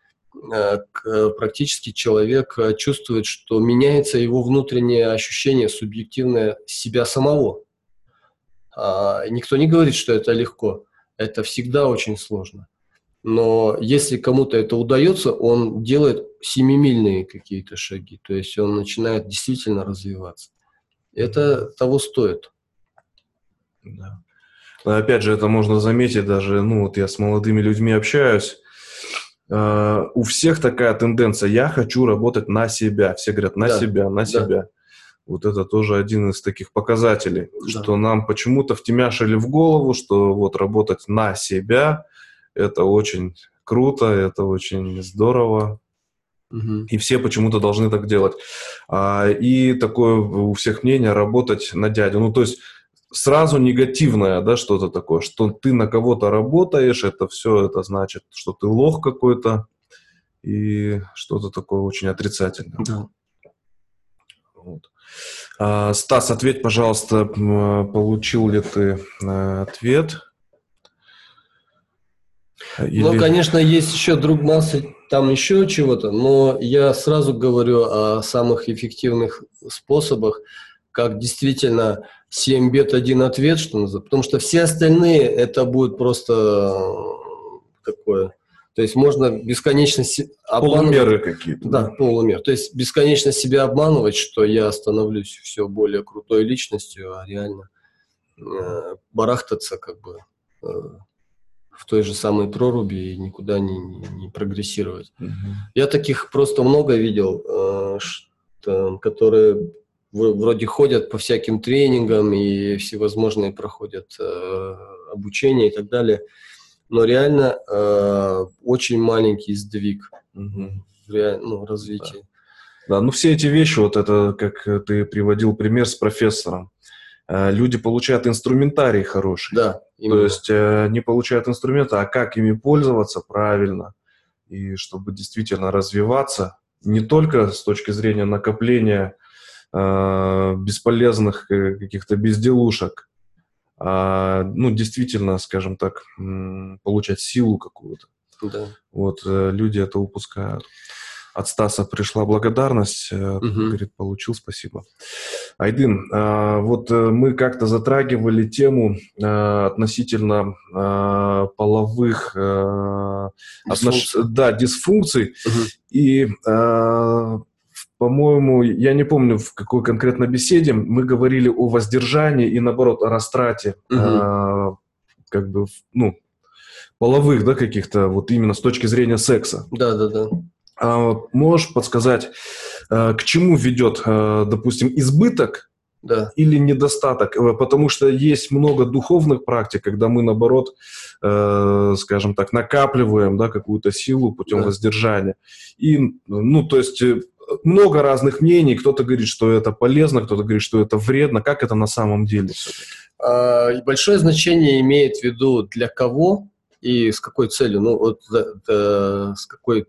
практически человек э, чувствует, что меняется его внутреннее ощущение, субъективное себя самого. А, никто не говорит, что это легко. Это всегда очень сложно. Но если кому-то это удается, он делает семимильные какие-то шаги. То есть он начинает действительно развиваться. Это того стоит. Да. опять же, это можно заметить даже, ну вот я с молодыми людьми общаюсь, У всех такая тенденция. Я хочу работать на себя. Все говорят на да, себя, на да. себя. Вот это тоже один из таких показателей, да. что нам почему-то втемяшили в голову, что вот работать на себя это очень круто, это очень здорово. Угу. И все почему-то должны так делать. А, и такое у всех мнение работать на дядю. Ну, то есть сразу негативное, да, что-то такое, что ты на кого-то работаешь, это все, это значит, что ты лох какой-то, и что-то такое очень отрицательное. Да. Вот. А, Стас, ответь, пожалуйста, получил ли ты э, ответ? Или... Ну, конечно, есть еще друг массы, там еще чего-то, но я сразу говорю о самых эффективных способах, как действительно 7 бет, один ответ, что называется. Потому что все остальные это будет просто такое. То есть можно бесконечно. Полумеры какие-то. Да, полумер. То есть бесконечно себя обманывать, что я становлюсь все более крутой личностью, а реально э, барахтаться как бы э, в той же самой проруби и никуда не, не, не прогрессировать. Угу. Я таких просто много видел, э, что, которые вроде ходят по всяким тренингам и всевозможные проходят э, обучение и так далее, но реально э, очень маленький сдвиг угу. в реаль, ну, развитии. Да. да, ну все эти вещи, вот это, как ты приводил пример с профессором, э, люди получают инструментарий хороший. Да, именно. То есть э, не получают инструменты, а как ими пользоваться правильно, и чтобы действительно развиваться, не только с точки зрения накопления Э, бесполезных э, каких-то безделушек, а, ну, действительно, скажем так, получать силу какую-то. Да. Вот э, люди это упускают. от Стаса пришла благодарность. Угу. Говорит, получил, спасибо. Айдын, а, вот мы как-то затрагивали тему относительно половых отнош... да, дисфункций. Угу. И по-моему, я не помню, в какой конкретно беседе мы говорили о воздержании и, наоборот, о растрате, угу. как бы, ну, половых, да, каких-то, вот именно с точки зрения секса. Да, да, да. А, можешь подсказать, а, к чему ведет, а, допустим, избыток да. или недостаток? Э, потому что есть много духовных практик, когда мы, наоборот, э, скажем так, накапливаем да, какую-то силу путем да. воздержания. И, ну, то есть э, много разных мнений. Кто-то говорит, что это полезно, кто-то говорит, что это вредно. Как это на самом деле все-таки? Большое значение имеет в виду для кого и с какой целью, ну вот да, да, с какой,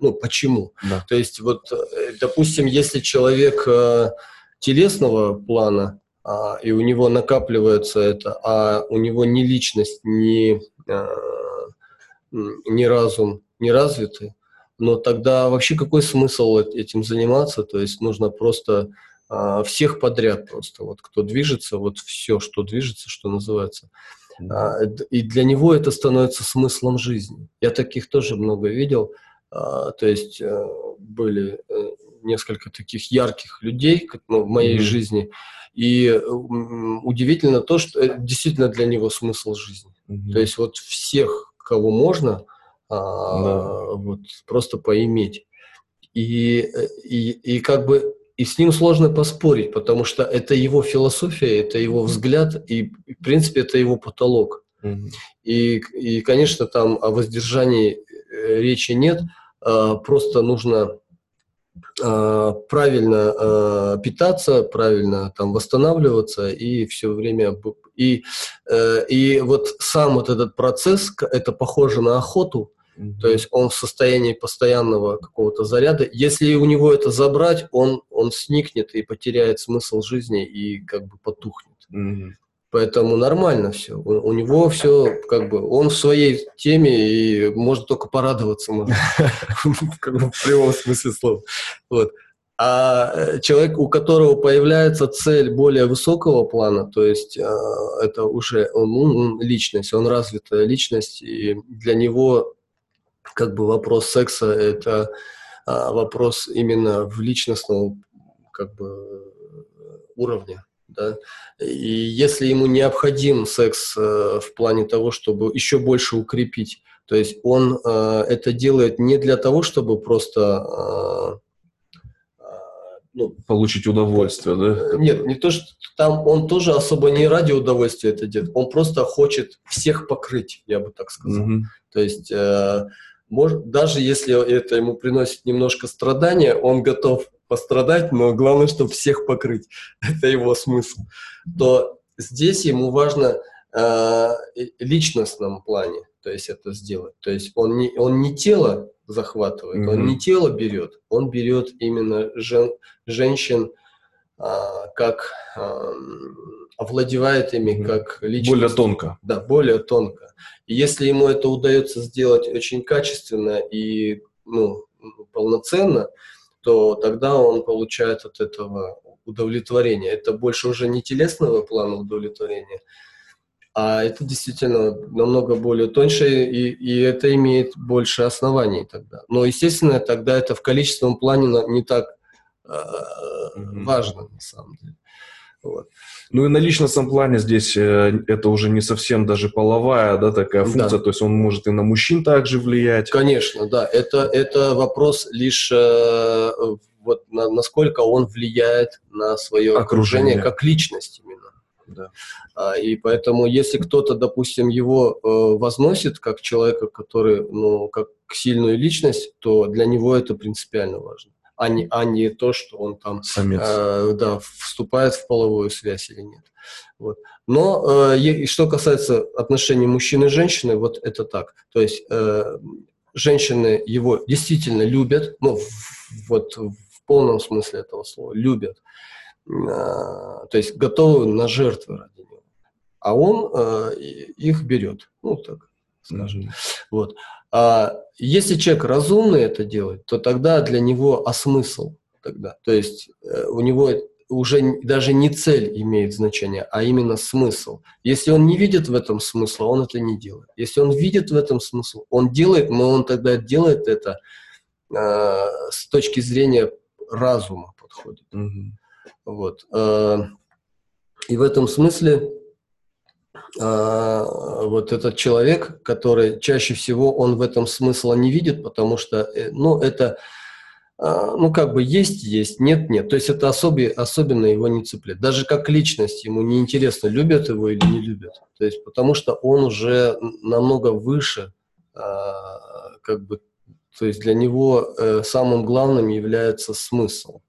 ну почему. Да. То есть вот, э, допустим, если человек э, телесного плана, а, и у него накапливается это, а у него ни личность, ни, а, ни разум не развиты, но тогда вообще какой смысл этим заниматься? То есть нужно просто а, всех подряд просто, вот кто движется, вот все, что движется, что называется – а, и для него это становится смыслом жизни. Я таких тоже много видел. А, то есть э, были э, несколько таких ярких людей ну, в моей mm-hmm. жизни. И удивительно то, что это действительно для него смысл жизни. Mm-hmm. То есть вот всех, кого можно, да. вот просто поиметь. И, и, и как бы и с ним сложно поспорить, потому что это его философия, это его взгляд, и, в принципе, это его потолок. Mm-hmm. И, и, конечно, там о воздержании э, речи нет, а, просто нужно а, правильно а, питаться, правильно там восстанавливаться и все время и э, и вот сам вот этот процесс это похоже на охоту. То есть он в состоянии постоянного какого-то заряда. Если у него это забрать, он, он сникнет и потеряет смысл жизни и как бы потухнет. Mm-hmm. Поэтому нормально все. У, у него все как бы он в своей теме и может только порадоваться, [laughs] в прямом смысле слова. Вот. А э, человек, у которого появляется цель более высокого плана, то есть э, это уже он, он личность, он развитая личность, и для него как бы вопрос секса – это а, вопрос именно в личностном как бы уровне. Да? И если ему необходим секс э, в плане того, чтобы еще больше укрепить, то есть он э, это делает не для того, чтобы просто э, ну, получить удовольствие, да? Нет, не то, что там он тоже особо не ради удовольствия это делает, он просто хочет всех покрыть, я бы так сказал. Угу. То есть э, может, даже если это ему приносит немножко страдания, он готов пострадать, но главное, чтобы всех покрыть. [laughs] Это его смысл. То здесь ему важно э, личностном плане, то есть это сделать. То есть он не, он не тело захватывает, mm-hmm. он не тело берет, он берет именно жен, женщин э, как э, овладевает ими как личность. Более тонко. Да, более тонко. И если ему это удается сделать очень качественно и ну, полноценно, то тогда он получает от этого удовлетворение. Это больше уже не телесного плана удовлетворения, а это действительно намного более тоньше, и, и это имеет больше оснований тогда. Но, естественно, тогда это в количественном плане не так э, важно, на самом деле. Вот. Ну и на личностном плане здесь э, это уже не совсем даже половая, да, такая функция, да. то есть он может и на мужчин также влиять. Конечно, да, это, это вопрос лишь э, вот на, насколько он влияет на свое окружение, окружение как личность именно. Да. А, и поэтому, если кто-то, допустим, его э, возносит как человека, который, ну, как сильную личность, то для него это принципиально важно а не, а не то, что он там Э, да, вступает в половую связь или нет. Вот. Но э, что касается отношений мужчины и женщины, вот это так. То есть э, женщины его действительно любят, ну, в, вот в полном смысле этого слова, любят. Э, то есть готовы на жертвы ради него. А он э, их берет. Ну, так скажем. Mm-hmm. Вот. А если человек разумный это делает, то тогда для него а смысл тогда? То есть э, у него уже даже не цель имеет значение, а именно смысл. Если он не видит в этом смысла, он это не делает. Если он видит в этом смысл, он делает, но он тогда делает это э, с точки зрения разума подходит. Mm-hmm. Вот. Э, и в этом смысле вот этот человек, который чаще всего он в этом смысла не видит, потому что, э, ну, это а, ну, как бы есть, есть, нет, нет. То есть это особи, особенно его не цепляет. Даже как личность ему не интересно, любят его или не любят. То есть потому что он уже намного выше, а, как бы, то есть для него э, самым главным является смысл.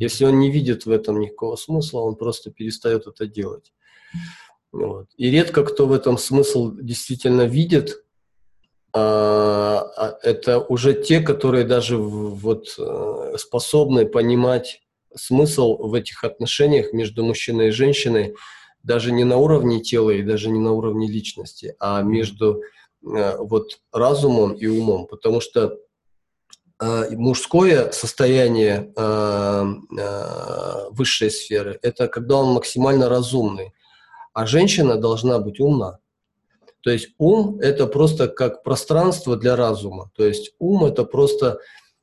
Если он не видит в этом никакого смысла, он просто перестает это делать. Вот. И редко кто в этом смысл действительно видит, а, а, это уже те, которые даже вот э, способны понимать смысл в этих отношениях между мужчиной и женщиной даже не на уровне тела и даже не на уровне личности, а между э, вот разумом и умом, потому что э, мужское состояние высшей сферы – это когда он максимально разумный, а женщина должна быть умна. То есть ум – это просто как пространство для разума. То есть ум – это просто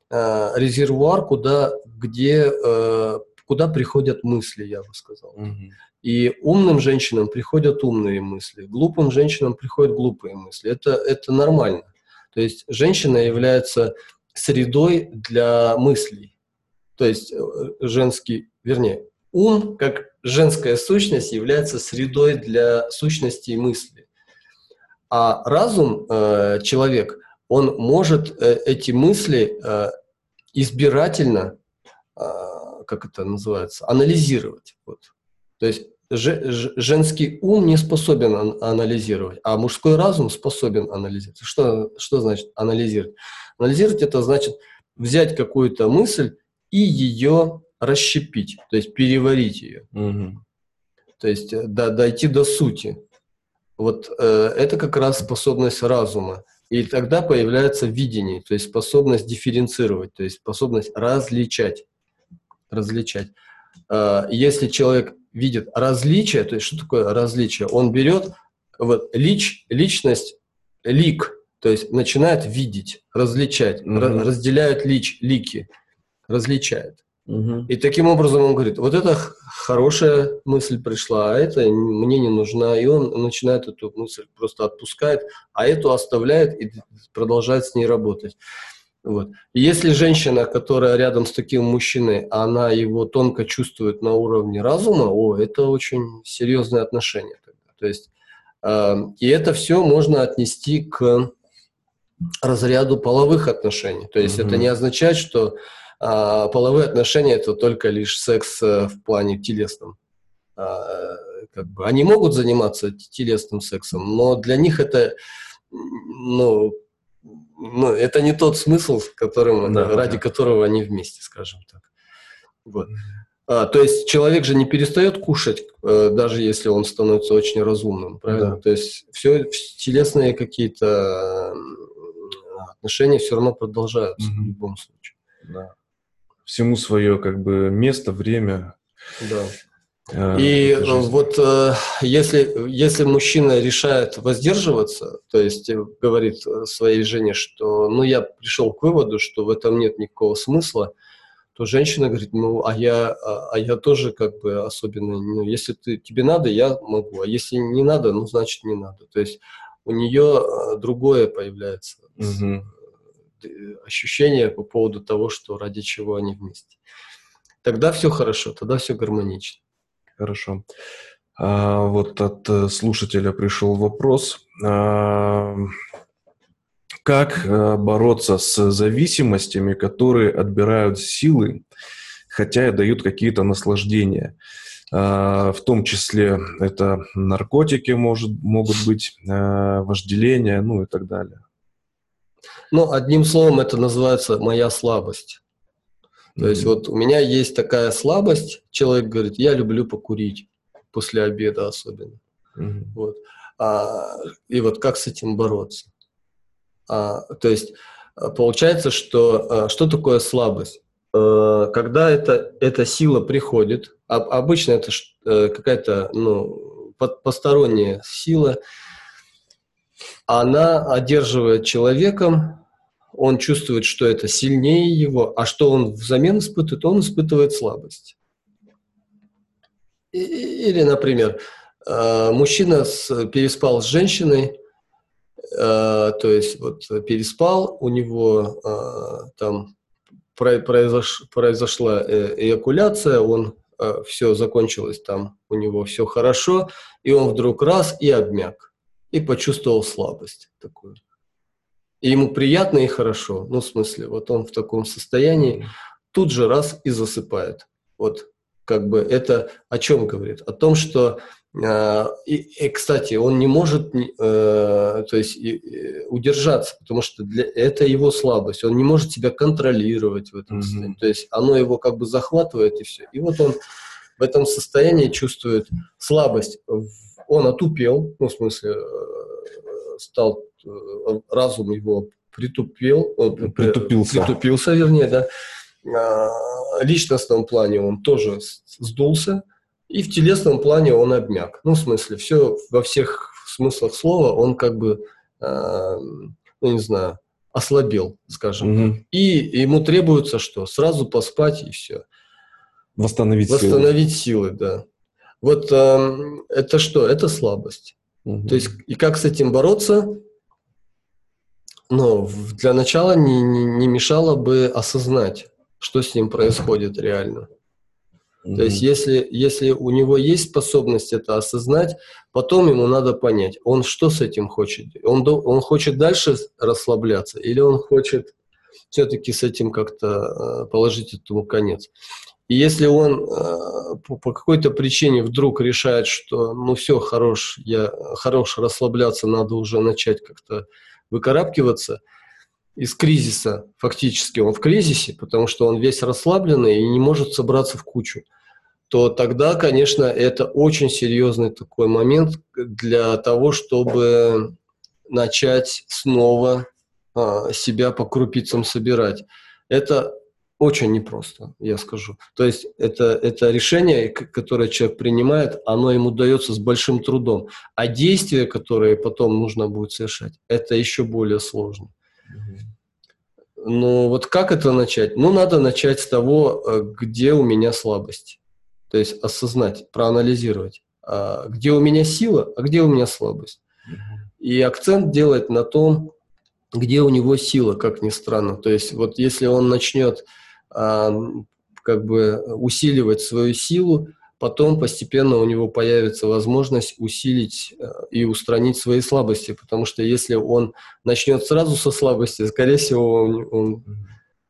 э, резервуар, куда, где, э, куда приходят мысли, я бы сказал. Угу. И умным женщинам приходят умные мысли, глупым женщинам приходят глупые мысли. Это, это нормально. То есть женщина является средой для мыслей. То есть э, женский, вернее, ум как женская сущность является средой для сущности и мысли. А разум, э, человек, он может э, эти мысли э, избирательно, э, как это называется, анализировать. Вот. То есть же, женский ум не способен анализировать, а мужской разум способен анализировать. Что, что значит анализировать? Анализировать это значит взять какую-то мысль и ее расщепить, то есть переварить ее. Угу. То есть э, до, дойти до сути. Вот э, это как раз способность разума. И тогда появляется видение, то есть способность дифференцировать, то есть способность различать. различать. Э, если человек видит различие, то есть что такое различие? Он берет вот, лич, личность, лик, то есть начинает видеть, различать, mm-hmm. разделяют лич, лики, различает. Угу. И таким образом он говорит, вот это хорошая мысль пришла, а это мне не нужна. И он начинает эту мысль просто отпускает, а эту оставляет и продолжает с ней работать. Вот. И если женщина, которая рядом с таким мужчиной, она его тонко чувствует на уровне разума, о, это очень серьезные отношения. Тогда. То есть, э, и это все можно отнести к разряду половых отношений. То есть угу. это не означает, что а половые отношения – это только лишь секс э, в плане телесном. А, как бы, они могут заниматься телесным сексом, но для них это, ну, ну, это не тот смысл, которым, да, ради да. которого они вместе, скажем так. Вот. А, то есть человек же не перестает кушать, э, даже если он становится очень разумным, правильно? Да. То есть все телесные какие-то отношения все равно продолжаются угу. в любом случае. Да всему свое как бы место, время. Да. Э, и вот э, если, если мужчина решает воздерживаться, то есть э, говорит своей жене, что ну я пришел к выводу, что в этом нет никакого смысла, то женщина говорит, ну а я, а, а я тоже как бы особенно, ну если ты, тебе надо, я могу, а если не надо, ну значит не надо. То есть у нее другое появляется. Угу ощущение по поводу того, что ради чего они вместе. Тогда все хорошо, тогда все гармонично. Хорошо. А, вот от э, слушателя пришел вопрос. А, как э, бороться с зависимостями, которые отбирают силы, хотя и дают какие-то наслаждения? А, в том числе это наркотики может, могут быть, э, вожделение, ну и так далее. Ну, одним словом, это называется моя слабость. То mm-hmm. есть вот у меня есть такая слабость, человек говорит, я люблю покурить после обеда особенно. Mm-hmm. Вот. А, и вот как с этим бороться? А, то есть э, получается, что что такое слабость? Когда это, эта сила приходит, обычно это какая-то ну, посторонняя сила, она одерживает человеком, он чувствует, что это сильнее его, а что он взамен испытывает, он испытывает слабость. Или, например, э, мужчина переспал с женщиной, э, то есть вот переспал, у него э, там произошла эякуляция, он все закончилось там, у него все хорошо, и он вдруг раз и обмяк, и почувствовал слабость такую. И ему приятно и хорошо, ну, в смысле, вот он в таком состоянии, тут же раз и засыпает. Вот как бы это о чем говорит? О том, что э, и, и, кстати, он не может э, то есть, и, удержаться, потому что для, это его слабость. Он не может себя контролировать в этом mm-hmm. состоянии. То есть оно его как бы захватывает и все. И вот он в этом состоянии чувствует слабость. Он отупел, ну, в смысле, э, стал разум его притупил, притупился, притупился вернее, да личностном плане он тоже сдулся, и в телесном плане он обмяк. Ну, в смысле, все во всех смыслах слова он как бы, э, ну, не знаю, ослабел, скажем. Угу. И ему требуется что? Сразу поспать и все. Восстановить, Восстановить силы. силы, да. Вот э, это что? Это слабость. Угу. То есть, и как с этим бороться? Ну, для начала не, не, не мешало бы осознать, что с ним происходит реально. Mm-hmm. То есть, если, если у него есть способность это осознать, потом ему надо понять, он что с этим хочет. Он, он хочет дальше расслабляться или он хочет все-таки с этим как-то э, положить этому конец. И если он э, по, какой-то причине вдруг решает, что ну все, хорош, я хорош расслабляться, надо уже начать как-то выкарабкиваться – из кризиса, фактически он в кризисе, потому что он весь расслабленный и не может собраться в кучу, то тогда, конечно, это очень серьезный такой момент для того, чтобы начать снова а, себя по крупицам собирать. Это очень непросто, я скажу. То есть это, это решение, которое человек принимает, оно ему дается с большим трудом. А действия, которые потом нужно будет совершать, это еще более сложно. Ну, вот как это начать? Ну, надо начать с того, э, где у меня слабость. То есть осознать, проанализировать, а где у меня сила, а где у меня слабость. И акцент делать на том, где у него сила, как ни странно. То есть вот если он начнет как бы усиливать свою силу, потом постепенно у него появится возможность усилить э, и устранить свои слабости, потому что если он начнет сразу со слабости, скорее всего, он, он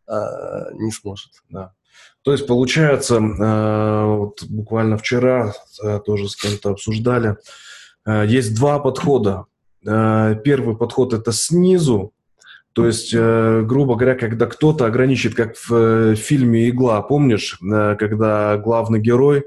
а, не сможет. Да. То есть, получается, э, вот буквально вчера э, тоже с кем-то обсуждали, есть два подхода. Первый подход – это снизу, то есть, э, грубо говоря, когда кто-то ограничит, как в э, фильме «Игла», помнишь, э, когда главный герой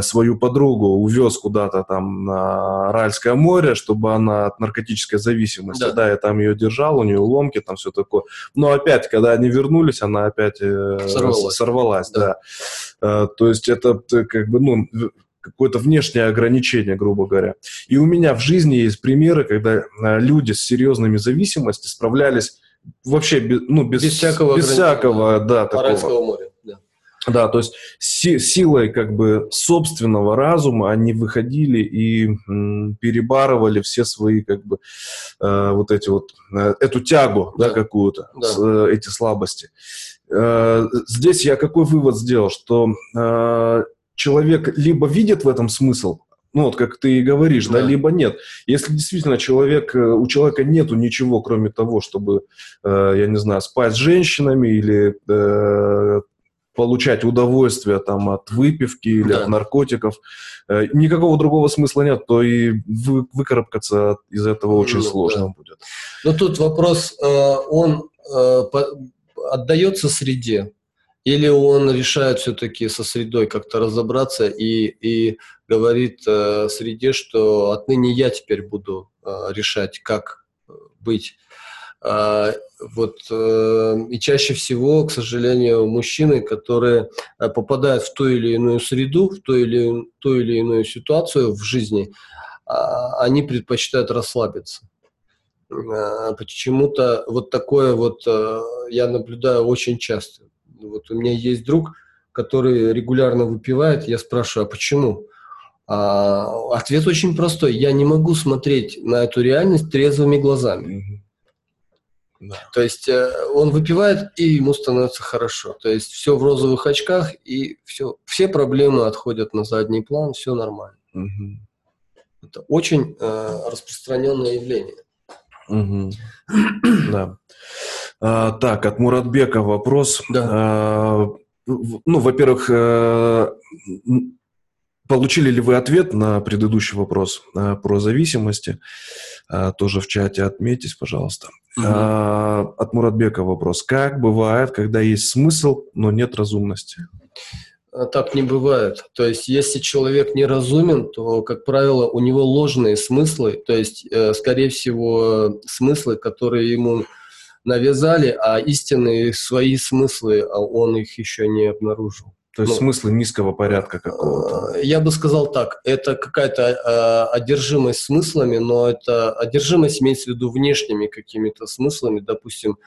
свою подругу увез куда-то там на Аральское море, чтобы она от наркотической зависимости, да, да и там ее держал, у нее ломки, там все такое. Но опять, когда они вернулись, она опять сорвалась, сорвалась да. да. То есть это как бы, ну, какое-то внешнее ограничение, грубо говоря. И у меня в жизни есть примеры, когда люди с серьезными зависимостями справлялись вообще без, ну, без, без всякого, без всякого да, такого. моря. Да. да, то есть си, силой как бы собственного разума они выходили и м, перебарывали все свои как бы э, вот эти вот э, эту тягу, да, да какую-то, да. С, э, эти слабости. Э, здесь я какой вывод сделал, что э, человек либо видит в этом смысл, ну, вот как ты и говоришь, да. да, либо нет. Если действительно человек, э, у человека нету ничего, кроме того, чтобы, э, я не знаю, спать с женщинами или э, получать удовольствие там от выпивки или да. от наркотиков, э, никакого другого смысла нет, то и вы, выкарабкаться из этого очень ну, сложно да. будет. Но тут вопрос, э, он э, отдается среде, или он решает все-таки со средой как-то разобраться и, и говорит э, среде, что отныне я теперь буду э, решать, как э, быть. А, вот, э, и чаще всего, к сожалению, мужчины, которые э, попадают в ту или иную среду, в ту или, ту или иную ситуацию в жизни, а, они предпочитают расслабиться. А, почему-то вот такое вот э, я наблюдаю очень часто. Вот у меня есть друг, который регулярно выпивает, я спрашиваю, а почему? А, ответ очень простой. Я не могу смотреть на эту реальность трезвыми глазами. Да. То есть э, он выпивает, и ему становится хорошо. То есть все в розовых очках, и все, все проблемы отходят на задний план, все нормально. Угу. Это очень э, распространенное явление. Угу. да. А, так, от Муратбека вопрос. Да. А, ну, во-первых, э, получили ли вы ответ на предыдущий вопрос э, про зависимости? Э, тоже в чате отметьтесь, пожалуйста. Угу. От Муратбека вопрос. Как бывает, когда есть смысл, но нет разумности? Так не бывает. То есть, если человек неразумен, то, как правило, у него ложные смыслы, то есть, скорее всего, смыслы, которые ему навязали, а истинные свои смыслы а он их еще не обнаружил. То есть ну, смыслы низкого порядка какого-то? Э, я бы сказал так, это какая-то э, одержимость смыслами, но это одержимость имеется в виду внешними какими-то смыслами. Допустим,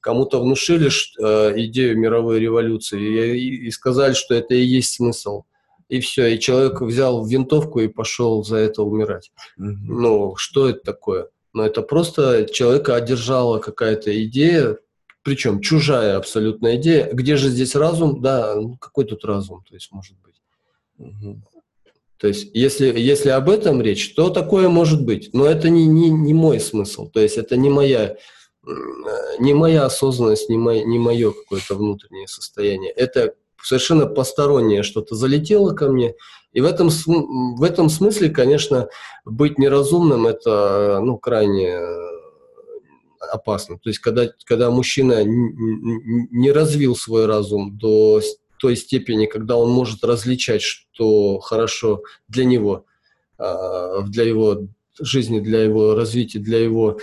кому-то внушили э, идею мировой революции и, и сказали, что это и есть смысл. И все, и человек взял винтовку и пошел за это умирать. Угу. Ну, что это такое? Но это просто человека одержала какая-то идея, причем чужая абсолютная идея. Где же здесь разум? Да, ну, какой тут разум, то есть может быть. Угу. То есть, если, если об этом речь, то такое может быть. Но это не, не, не мой смысл. То есть, это не моя, не моя осознанность, не, мое, не мое какое-то внутреннее состояние. Это совершенно постороннее что-то залетело ко мне, и в этом, в этом смысле, конечно, быть неразумным – это ну, крайне опасно. То есть, когда, когда мужчина не развил свой разум до той степени, когда он может различать, что хорошо для него, а, для его жизни, для его развития, для его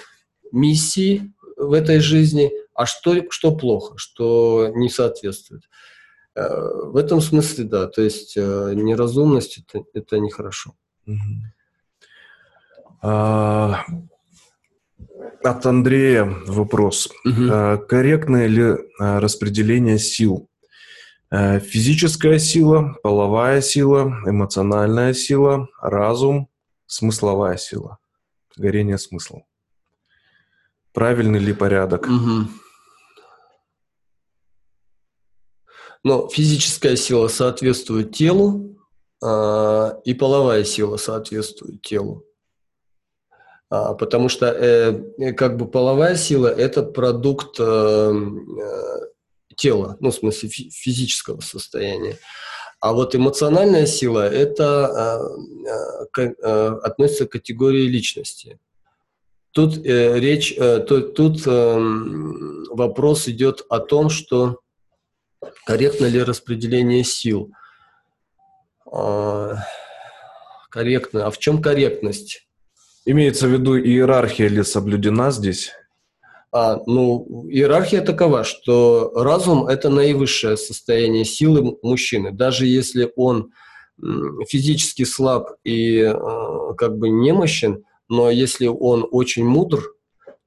миссии в этой жизни, а что, что плохо, что не соответствует. Э, в этом смысле, да, то есть э, неразумность это, это нехорошо. А, от Андрея вопрос. Угу. Корректное ли распределение сил? Физическая сила, половая сила, эмоциональная сила, разум, смысловая сила, горение смысла. Правильный ли порядок? Угу. Но физическая сила соответствует телу, э, и половая сила соответствует телу. А, потому что э, как бы половая сила – это продукт э, э, тела, ну, в смысле фи- физического состояния. А вот эмоциональная сила – это э, э, относится к категории личности. Тут э, речь, э, тут, тут э, вопрос идет о том, что Корректно ли распределение сил? А, корректно. А в чем корректность? Имеется в виду иерархия ли соблюдена здесь? А, ну, иерархия такова, что разум – это наивысшее состояние силы мужчины. Даже если он физически слаб и э, как бы немощен, но если он очень мудр,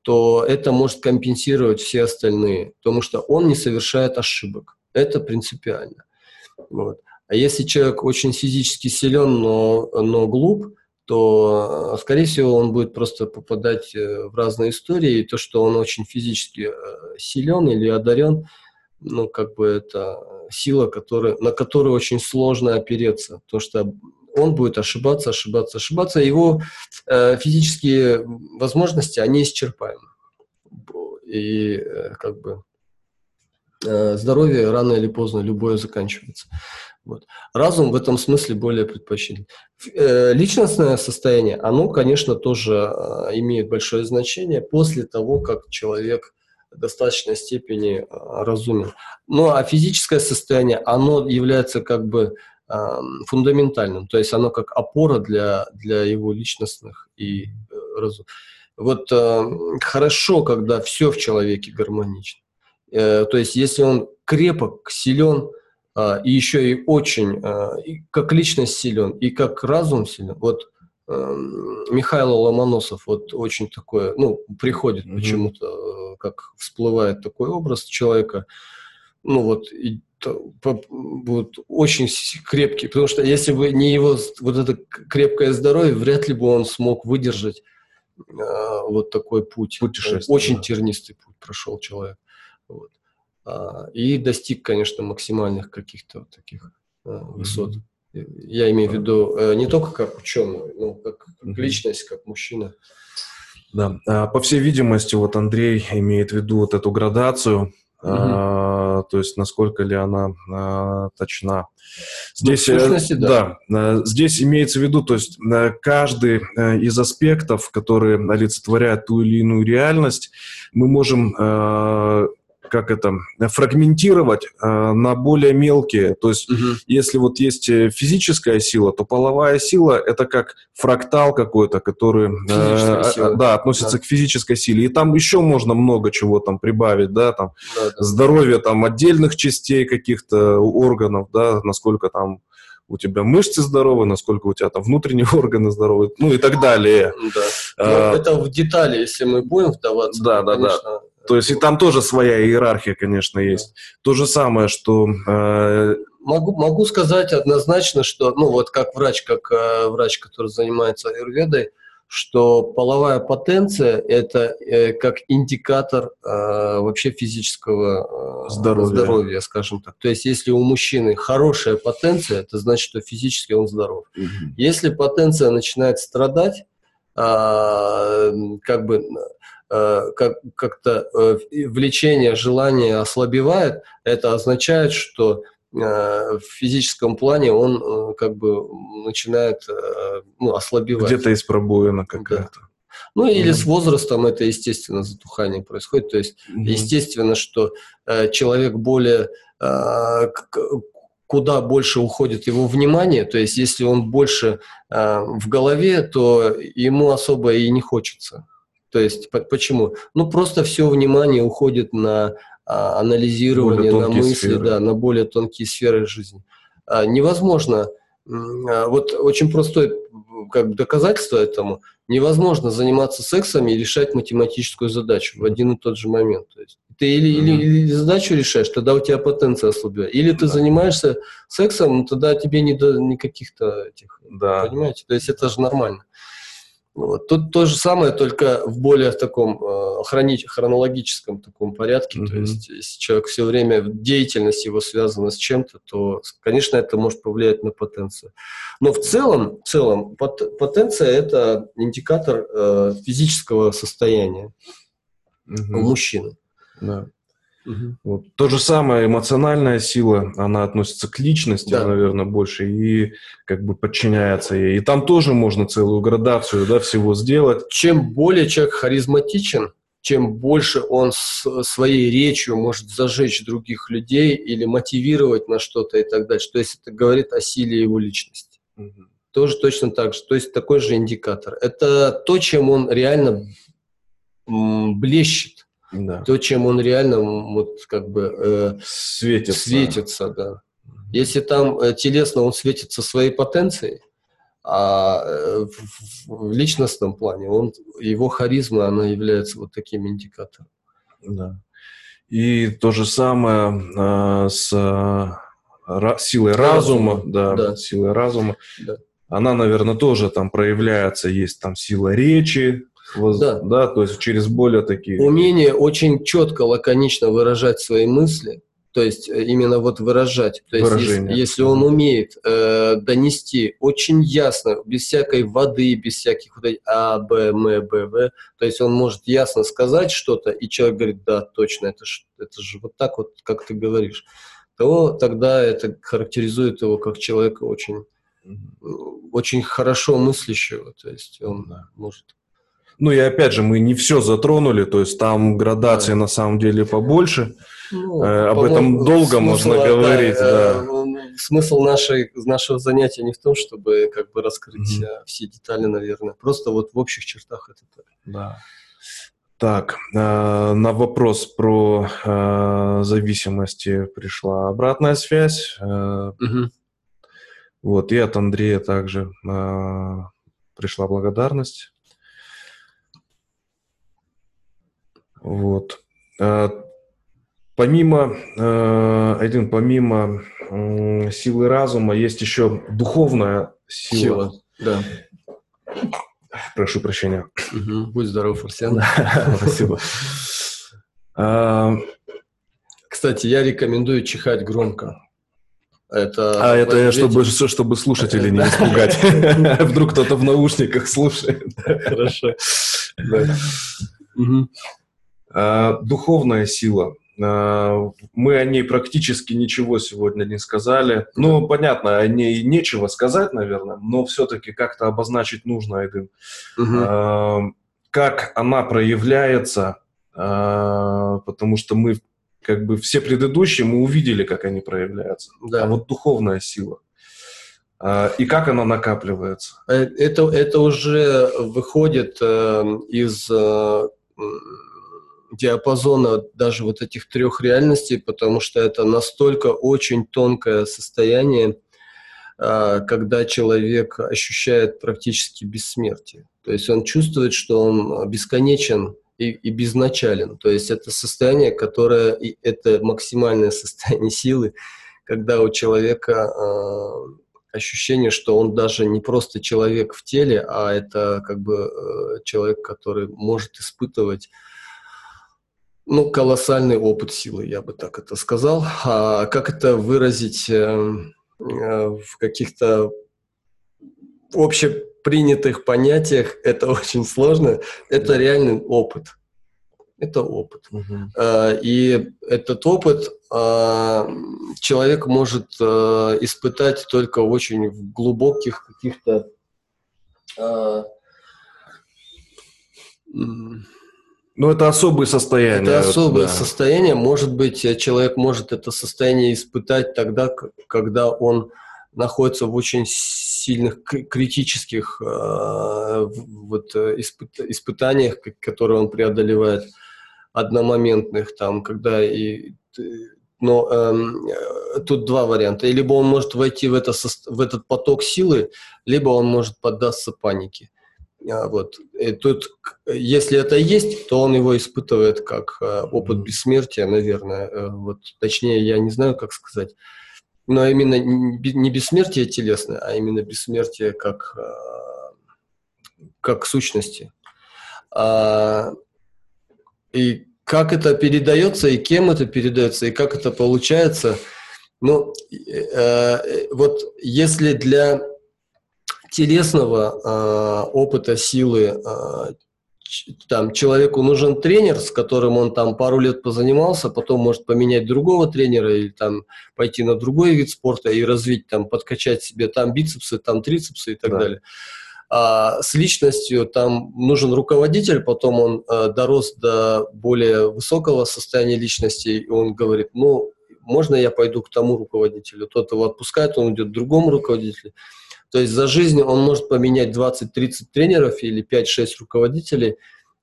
то это может компенсировать все остальные, потому что он не совершает ошибок. Это принципиально. Вот. А если человек очень физически силен, но, но глуп, то, скорее всего, он будет просто попадать э, в разные истории. И то, что он очень физически э, силен или одарен, ну, как бы это сила, которая, на которую очень сложно опереться. Потому что он будет ошибаться, ошибаться, ошибаться. Его э, физические возможности, они исчерпаемы. И э, как бы Э, здоровье рано или поздно любое заканчивается. Вот. Разум в этом смысле более предпочтителен. Э, личностное состояние, оно, конечно, тоже э, имеет большое значение после того, как человек в достаточной степени разумен. Ну а физическое состояние, оно является как бы фундаментальным, то есть оно как опора для, для его личностных и разум. вот э, хорошо, когда все в человеке гармонично. Э, то есть, если он крепок, силен, э, и еще и очень, э, и как личность силен, и как разум силен, вот э, Михаил Ломоносов, вот очень такое, ну, приходит mm-hmm. почему-то, э, как всплывает такой образ человека, ну, вот, и, вот очень крепкий, потому что если бы не его вот это крепкое здоровье, вряд ли бы он смог выдержать а, вот такой путь. Путешествие. Очень да. тернистый путь прошел человек. Вот. А, и достиг, конечно, максимальных каких-то вот таких а, высот. Mm-hmm. Я имею в виду э, не только как ученый, но как, как mm-hmm. личность, как мужчина. Да, по всей видимости, вот Андрей имеет в виду вот эту градацию, угу. а, то есть насколько ли она а, точна. Здесь, ну, сущности, да. да, здесь имеется в виду, то есть каждый из аспектов, которые олицетворяют ту или иную реальность, мы можем э, как это, фрагментировать э, на более мелкие. То есть, угу. если вот есть э, физическая сила, то половая сила это как фрактал какой-то, который э, да, относится да. к физической силе. И там еще можно много чего там прибавить, да, там да, да. здоровье там отдельных частей каких-то органов, да, насколько там у тебя мышцы здоровы, насколько у тебя там внутренние [laughs] органы здоровы, ну и так далее. Да. А, это в детали, если мы будем вдаваться. Да, да, конечно, да. То есть и там тоже своя иерархия, конечно, есть. То же самое, что... Э... Могу, могу сказать однозначно, что, ну вот как врач, как э, врач, который занимается аюрведой, что половая потенция – это э, как индикатор э, вообще физического э, здоровья. здоровья, скажем так. То есть если у мужчины хорошая потенция, это значит, что физически он здоров. Угу. Если потенция начинает страдать, э, как бы как, как-то э, влечение, желание ослабевает, это означает, что э, в физическом плане он как бы начинает ну, ослабевать. Где-то есть пробоина какая-то. Да. Ну или mm-hmm. с возрастом это, естественно, затухание происходит. То есть, mm-hmm. естественно, что э, человек более э, куда больше уходит его внимание, то есть если он больше э, в голове, то ему особо и не хочется. То есть почему? Ну просто все внимание уходит на а, анализирование, на мысли, сферы. да, на более тонкие сферы жизни. А, невозможно, а, вот очень простое как доказательство этому, невозможно заниматься сексом и решать математическую задачу в один и тот же момент. То есть ты или, mm-hmm. или, или задачу решаешь, тогда у тебя потенция ослабевает. Или ты да. занимаешься сексом, тогда тебе не до никаких-то этих. Да. Понимаете? То есть это же нормально. Вот. Тут то же самое, только в более таком э, хрони- хронологическом таком порядке. Mm-hmm. То есть, если человек все время, деятельность его связана с чем-то, то, конечно, это может повлиять на потенцию. Но в целом, в целом пот- потенция – это индикатор э, физического состояния mm-hmm. у мужчины. Да. Угу. Вот. То же самое эмоциональная сила, она относится к личности, да. наверное, больше и как бы подчиняется ей. И там тоже можно целую градацию да, всего сделать. Чем более человек харизматичен, чем больше он своей речью может зажечь других людей или мотивировать на что-то и так дальше. То есть это говорит о силе его личности. Угу. Тоже точно так же. То есть такой же индикатор. Это то, чем он реально блещет да. то, чем он реально вот как бы э, светится. светится, да. Если там э, телесно он светится своей потенцией, а э, в, в личностном плане он, его харизма, она является вот таким индикатором. Да. И то же самое э, с э, силой разума, разума да, да, силой разума. Да. Она, наверное, тоже там проявляется, есть там сила речи, Воз... Да. да, то есть через более такие... Умение очень четко, лаконично выражать свои мысли, то есть э, именно вот выражать. То есть если, если он умеет э, донести очень ясно, без всякой воды, без всяких вот А, Б, М, Б, В, то есть он может ясно сказать что-то, и человек говорит, да, точно, это же, это же вот так вот, как ты говоришь, то тогда это характеризует его как человека очень, очень хорошо мыслящего, то есть он да. может ну и опять же, мы не все затронули, то есть там градация да. на самом деле побольше. Ну, Об этом долго смысла, можно говорить. Да, да. смысл нашей, нашего занятия не в том, чтобы как бы раскрыть mm-hmm. все детали, наверное. Просто вот в общих чертах это так. Да. Так, э, на вопрос про э, зависимости пришла обратная связь. Э, угу. Вот, и от Андрея также э, пришла благодарность. Вот. Э, помимо, э, один, помимо силы разума, есть еще духовная сила. Сила, да. Прошу прощения. Угу. Будь здоров, Арсен. Спасибо. А, Кстати, я рекомендую чихать громко. Это а это чтобы, чтобы слушателей [laughs] не испугать. Вдруг кто-то в наушниках слушает. Хорошо. А, духовная сила. А, мы о ней практически ничего сегодня не сказали. Ну, понятно, о ней нечего сказать, наверное, но все-таки как-то обозначить нужно, Айдын. Угу. Как она проявляется, потому что мы как бы все предыдущие мы увидели, как они проявляются. Да. А вот духовная сила. И как она накапливается? Э, это, это уже выходит э, из э, диапазона даже вот этих трех реальностей, потому что это настолько очень тонкое состояние, а, когда человек ощущает практически бессмертие. То есть он чувствует, что он бесконечен и, и безначален. То есть это состояние, которое это максимальное [laughs] состояние силы, когда у человека э, ощущение, что он даже не просто человек в теле, а это как бы э, человек, который может испытывать ну, колоссальный опыт силы, я бы так это сказал. А как это выразить э, э, в каких-то общепринятых понятиях, [laughs] это очень сложно. Это реальный опыт. Это опыт. Угу. И этот опыт человек может испытать только в очень глубоких каких-то ну, это особые состояния. Это особое да. состояние. Может быть, э, человек может это состояние испытать тогда, когда он находится в очень сильных критических э, вот, э, испыт, испытаниях, которые он преодолевает, одномоментных, там, когда и но эм, э, тут два варианта. Либо он может войти в, это, в этот поток силы, либо он может поддаться панике. А, вот. И тут, если это есть, то он его испытывает как э, опыт бессмертия, наверное. Э, вот, точнее, я не знаю, как сказать. Но именно не бессмертие телесное, а именно бессмертие как, э, как сущности. А, и как это передается, и кем это передается, и как это получается. Ну, вот если для телесного э, опыта силы э, там человеку нужен тренер, с которым он там пару лет позанимался, потом может поменять другого тренера или там пойти на другой вид спорта и развить там, подкачать себе там бицепсы, там трицепсы и так да. далее. А с личностью там нужен руководитель, потом он э, дорос до более высокого состояния личности, и он говорит, ну, можно я пойду к тому руководителю? Тот его отпускает, он идет к другому руководителю. То есть за жизнь он может поменять 20-30 тренеров или 5-6 руководителей,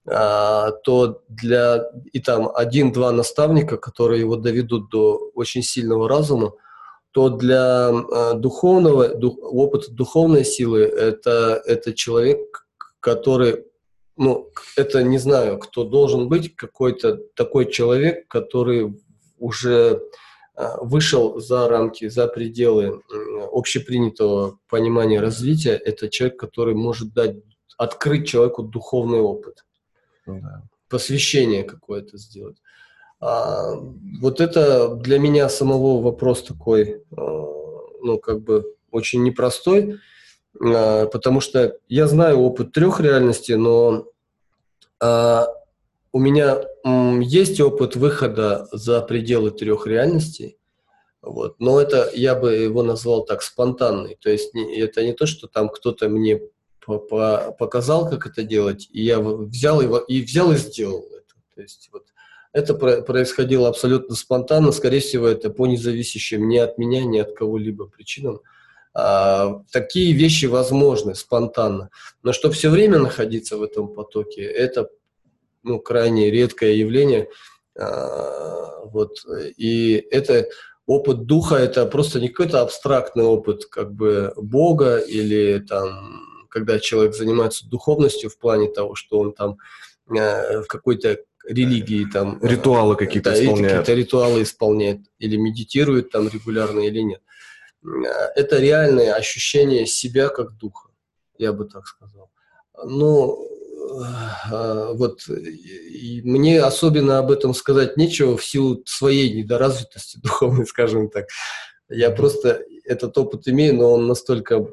а, то для и там один-два наставника, которые его доведут до очень сильного разума, то для а, духовного дух, опыта духовной силы это это человек, который ну это не знаю, кто должен быть какой-то такой человек, который уже вышел за рамки, за пределы общепринятого понимания развития, это человек, который может дать, открыть человеку духовный опыт, ну да. посвящение какое-то сделать. А, вот это для меня самого вопрос такой, э, ну, как бы очень непростой, э, потому что я знаю опыт трех реальностей, но а, у меня есть опыт выхода за пределы трех реальностей, вот. Но это я бы его назвал так спонтанный. То есть не, это не то, что там кто-то мне по -по показал, как это делать, и я взял его и взял и сделал это. То есть вот Это происходило абсолютно спонтанно, скорее всего, это по независящим ни от меня, ни от кого-либо причинам. А, такие вещи возможны спонтанно. Но чтобы все время находиться в этом потоке, это ну, крайне редкое явление. А, вот. И это опыт духа, это просто не какой-то абстрактный опыт как бы Бога или там, когда человек занимается духовностью в плане того, что он там э, в какой-то религии там ритуалы какие-то да, исполняет, какие-то ритуалы исполняет или медитирует там регулярно или нет. Это реальное ощущение себя как духа, я бы так сказал. Э, вот и мне особенно об этом сказать нечего в силу своей недоразвитости [laughs] духовной, скажем так. Я просто этот опыт имею, но он настолько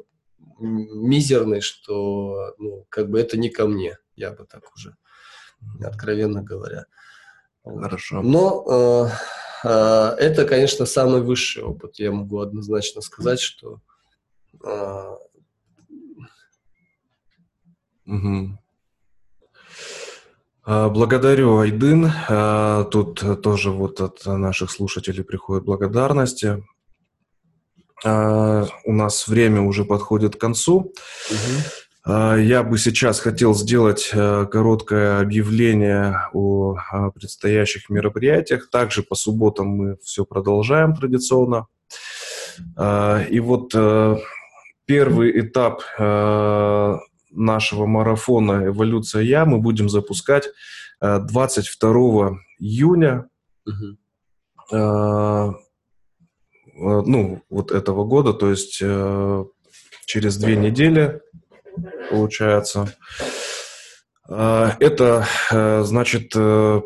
мизерный, что ну, как бы это не ко мне, я бы так уже откровенно говоря. Хорошо. Но э, э, это, конечно, самый высший опыт. Я могу однозначно сказать, что э, Угу. Благодарю, Айдын. А, тут тоже вот от наших слушателей приходят благодарности. А, у нас время уже подходит к концу. Угу. А, я бы сейчас хотел сделать короткое объявление о предстоящих мероприятиях. Также по субботам мы все продолжаем традиционно. А, и вот э, первый этап нашего марафона «Эволюция Я» мы будем запускать 22 июня. Угу. Ну, вот этого года, то есть через две недели получается. Это, э, значит, э,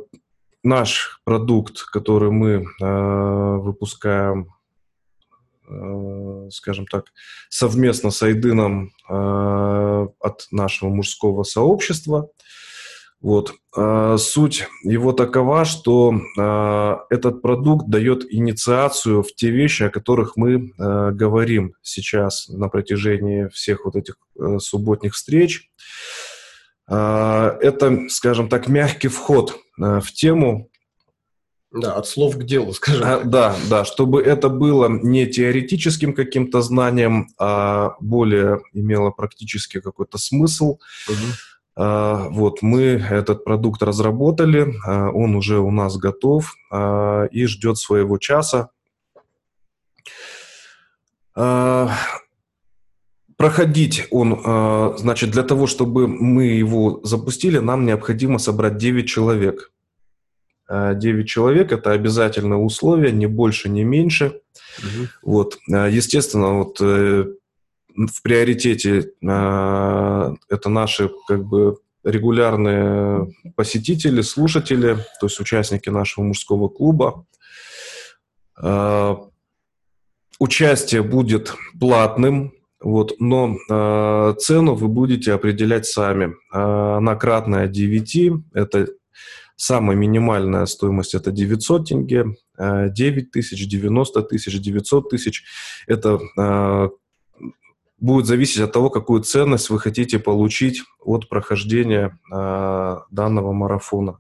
наш продукт, который мы э, выпускаем, скажем так, совместно с Айдыном от нашего мужского сообщества – вот. А, суть его такова, что этот продукт дает инициацию в те вещи, о которых мы говорим сейчас на протяжении всех вот этих субботних встреч. Это, скажем так, мягкий вход в тему. Да, от слов к делу, скажем. Так. Да, да, чтобы это было не теоретическим каким-то знанием, а более имело практически какой-то смысл. Угу а, вот, мы этот продукт разработали, а, он уже у нас готов а, и ждет своего часа. Проходить он, значит, для того, чтобы мы его запустили, нам необходимо собрать 9 человек. 9 человек – это обязательное условие, не больше, не меньше. Угу. Вот. Естественно, вот э, в приоритете э, это наши как бы регулярные посетители, слушатели, то есть участники нашего мужского клуба. Э, участие будет платным, вот, но э, цену вы будете определять сами. Э, она кратная 9, это самая минимальная стоимость, это 900 тенге, 9 тысяч, 90 тысяч, 900 тысяч. Это будет зависеть от того, какую ценность вы хотите получить от прохождения э, данного марафона.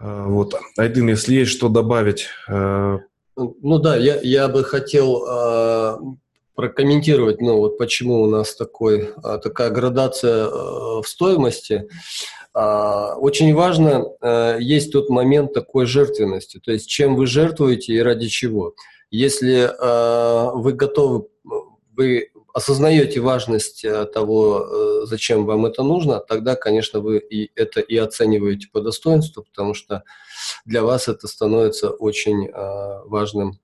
Э, вот. Айдин, если есть что добавить. Э... Ну да, я, я бы хотел э, прокомментировать, ну вот почему у нас такой, э, такая градация э, в стоимости. Uh, очень важно, uh, есть тот момент такой жертвенности, то есть чем вы жертвуете и ради чего. Если uh, вы готовы вы осознаете важность э, того, э, зачем вам это нужно, тогда, конечно, вы и это и оцениваете по достоинству, потому что для вас это становится очень э, важным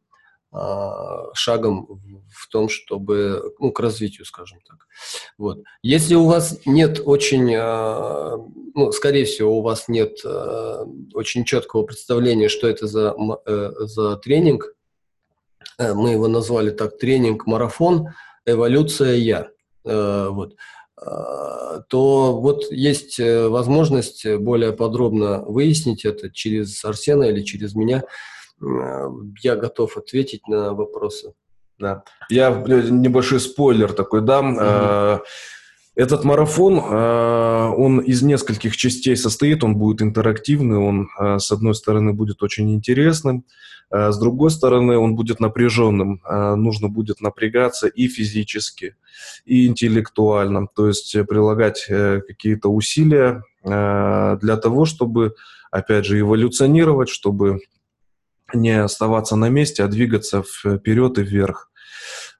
шагом в том, чтобы, ну, к развитию, скажем так. Вот. Если у вас нет очень, ну, скорее всего, у вас нет очень четкого представления, что это за, за тренинг, Э, мы его назвали так, тренинг-марафон «Эволюция Я». Э, вот э, то вот есть возможность более подробно выяснить это через Арсена или через меня. Я готов ответить на вопросы. Да. Я небольшой спойлер такой дам. Mm-hmm. Этот марафон, он из нескольких частей состоит, он будет интерактивный, он, с одной стороны, будет очень интересным, с другой стороны, он будет напряженным, нужно будет напрягаться и физически, и интеллектуально, то есть прилагать какие-то усилия для того, чтобы, опять же, эволюционировать, чтобы не оставаться на месте, а двигаться вперед и вверх.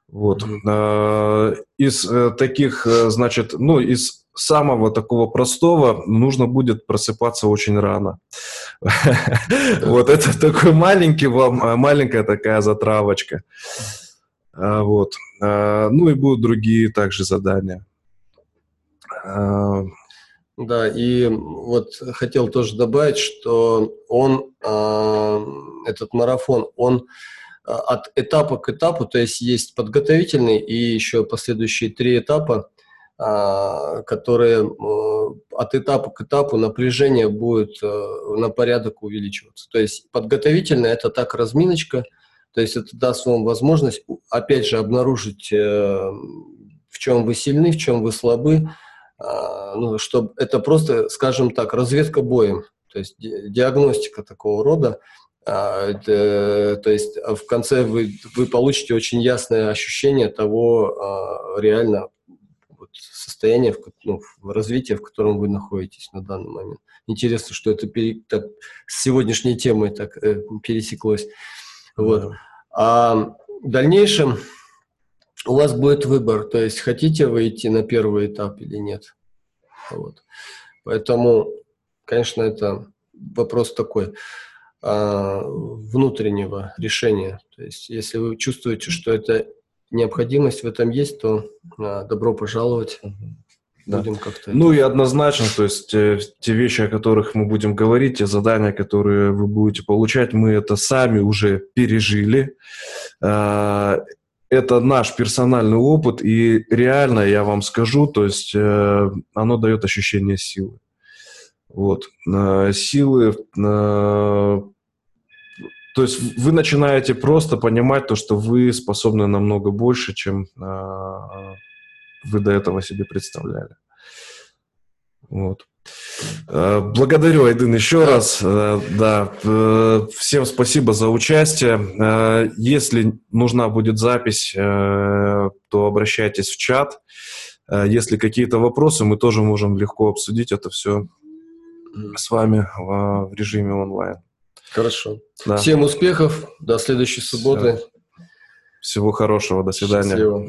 Вот. Mm-hmm. Из э, таких, э, значит, ну, из самого такого простого нужно будет просыпаться очень рано. Вот это такой маленький вам, а, маленькая такая затравочка. А, вот. Ну и будут другие также задания. Да, и вот хотел тоже добавить, что он, э, этот марафон, он а, от этапа к этапу, то есть есть подготовительный и еще последующие три этапа, э, которые э, от этапа к этапу напряжение будет на порядок увеличиваться. То есть подготовительный – это так разминочка, то есть это даст вам возможность, опять же, обнаружить, э, в чем вы сильны, в чем вы слабы, ну, чтобы это просто, скажем так, разведка боем, то есть диагностика такого рода. А, то есть в конце вы, вы получите очень ясное ощущение того а, реально вот, состояния, ну, развития, в котором вы находитесь на данный момент. Интересно, что это пере, так, с сегодняшней темой так э, пересеклось. Вот. А в дальнейшем у вас будет выбор, то есть хотите вы идти на первый этап или нет. Вот. Поэтому, конечно, это вопрос такой а, внутреннего решения. То есть, если вы чувствуете, что это необходимость в этом есть, то а, добро пожаловать. Будем как-то. Ну и однозначно, то есть э, те вещи, о которых мы будем говорить, те задания, которые вы будете получать, мы это сами уже пережили. Э, это наш персональный опыт, и реально, я вам скажу, то есть э, оно дает ощущение силы. Вот. Э, силы, э, то есть вы начинаете просто понимать то, что вы способны намного больше, чем э, вы до этого себе представляли. Вот. Э, благодарю, Айдын, еще раз. Э, да, э, всем спасибо за участие. Если нужна будет запись, то обращайтесь в чат. Если какие-то вопросы, мы тоже можем легко обсудить это все с вами в режиме онлайн. Хорошо. Да. Всем успехов. До следующей субботы. Всего хорошего. До свидания. Счастливо.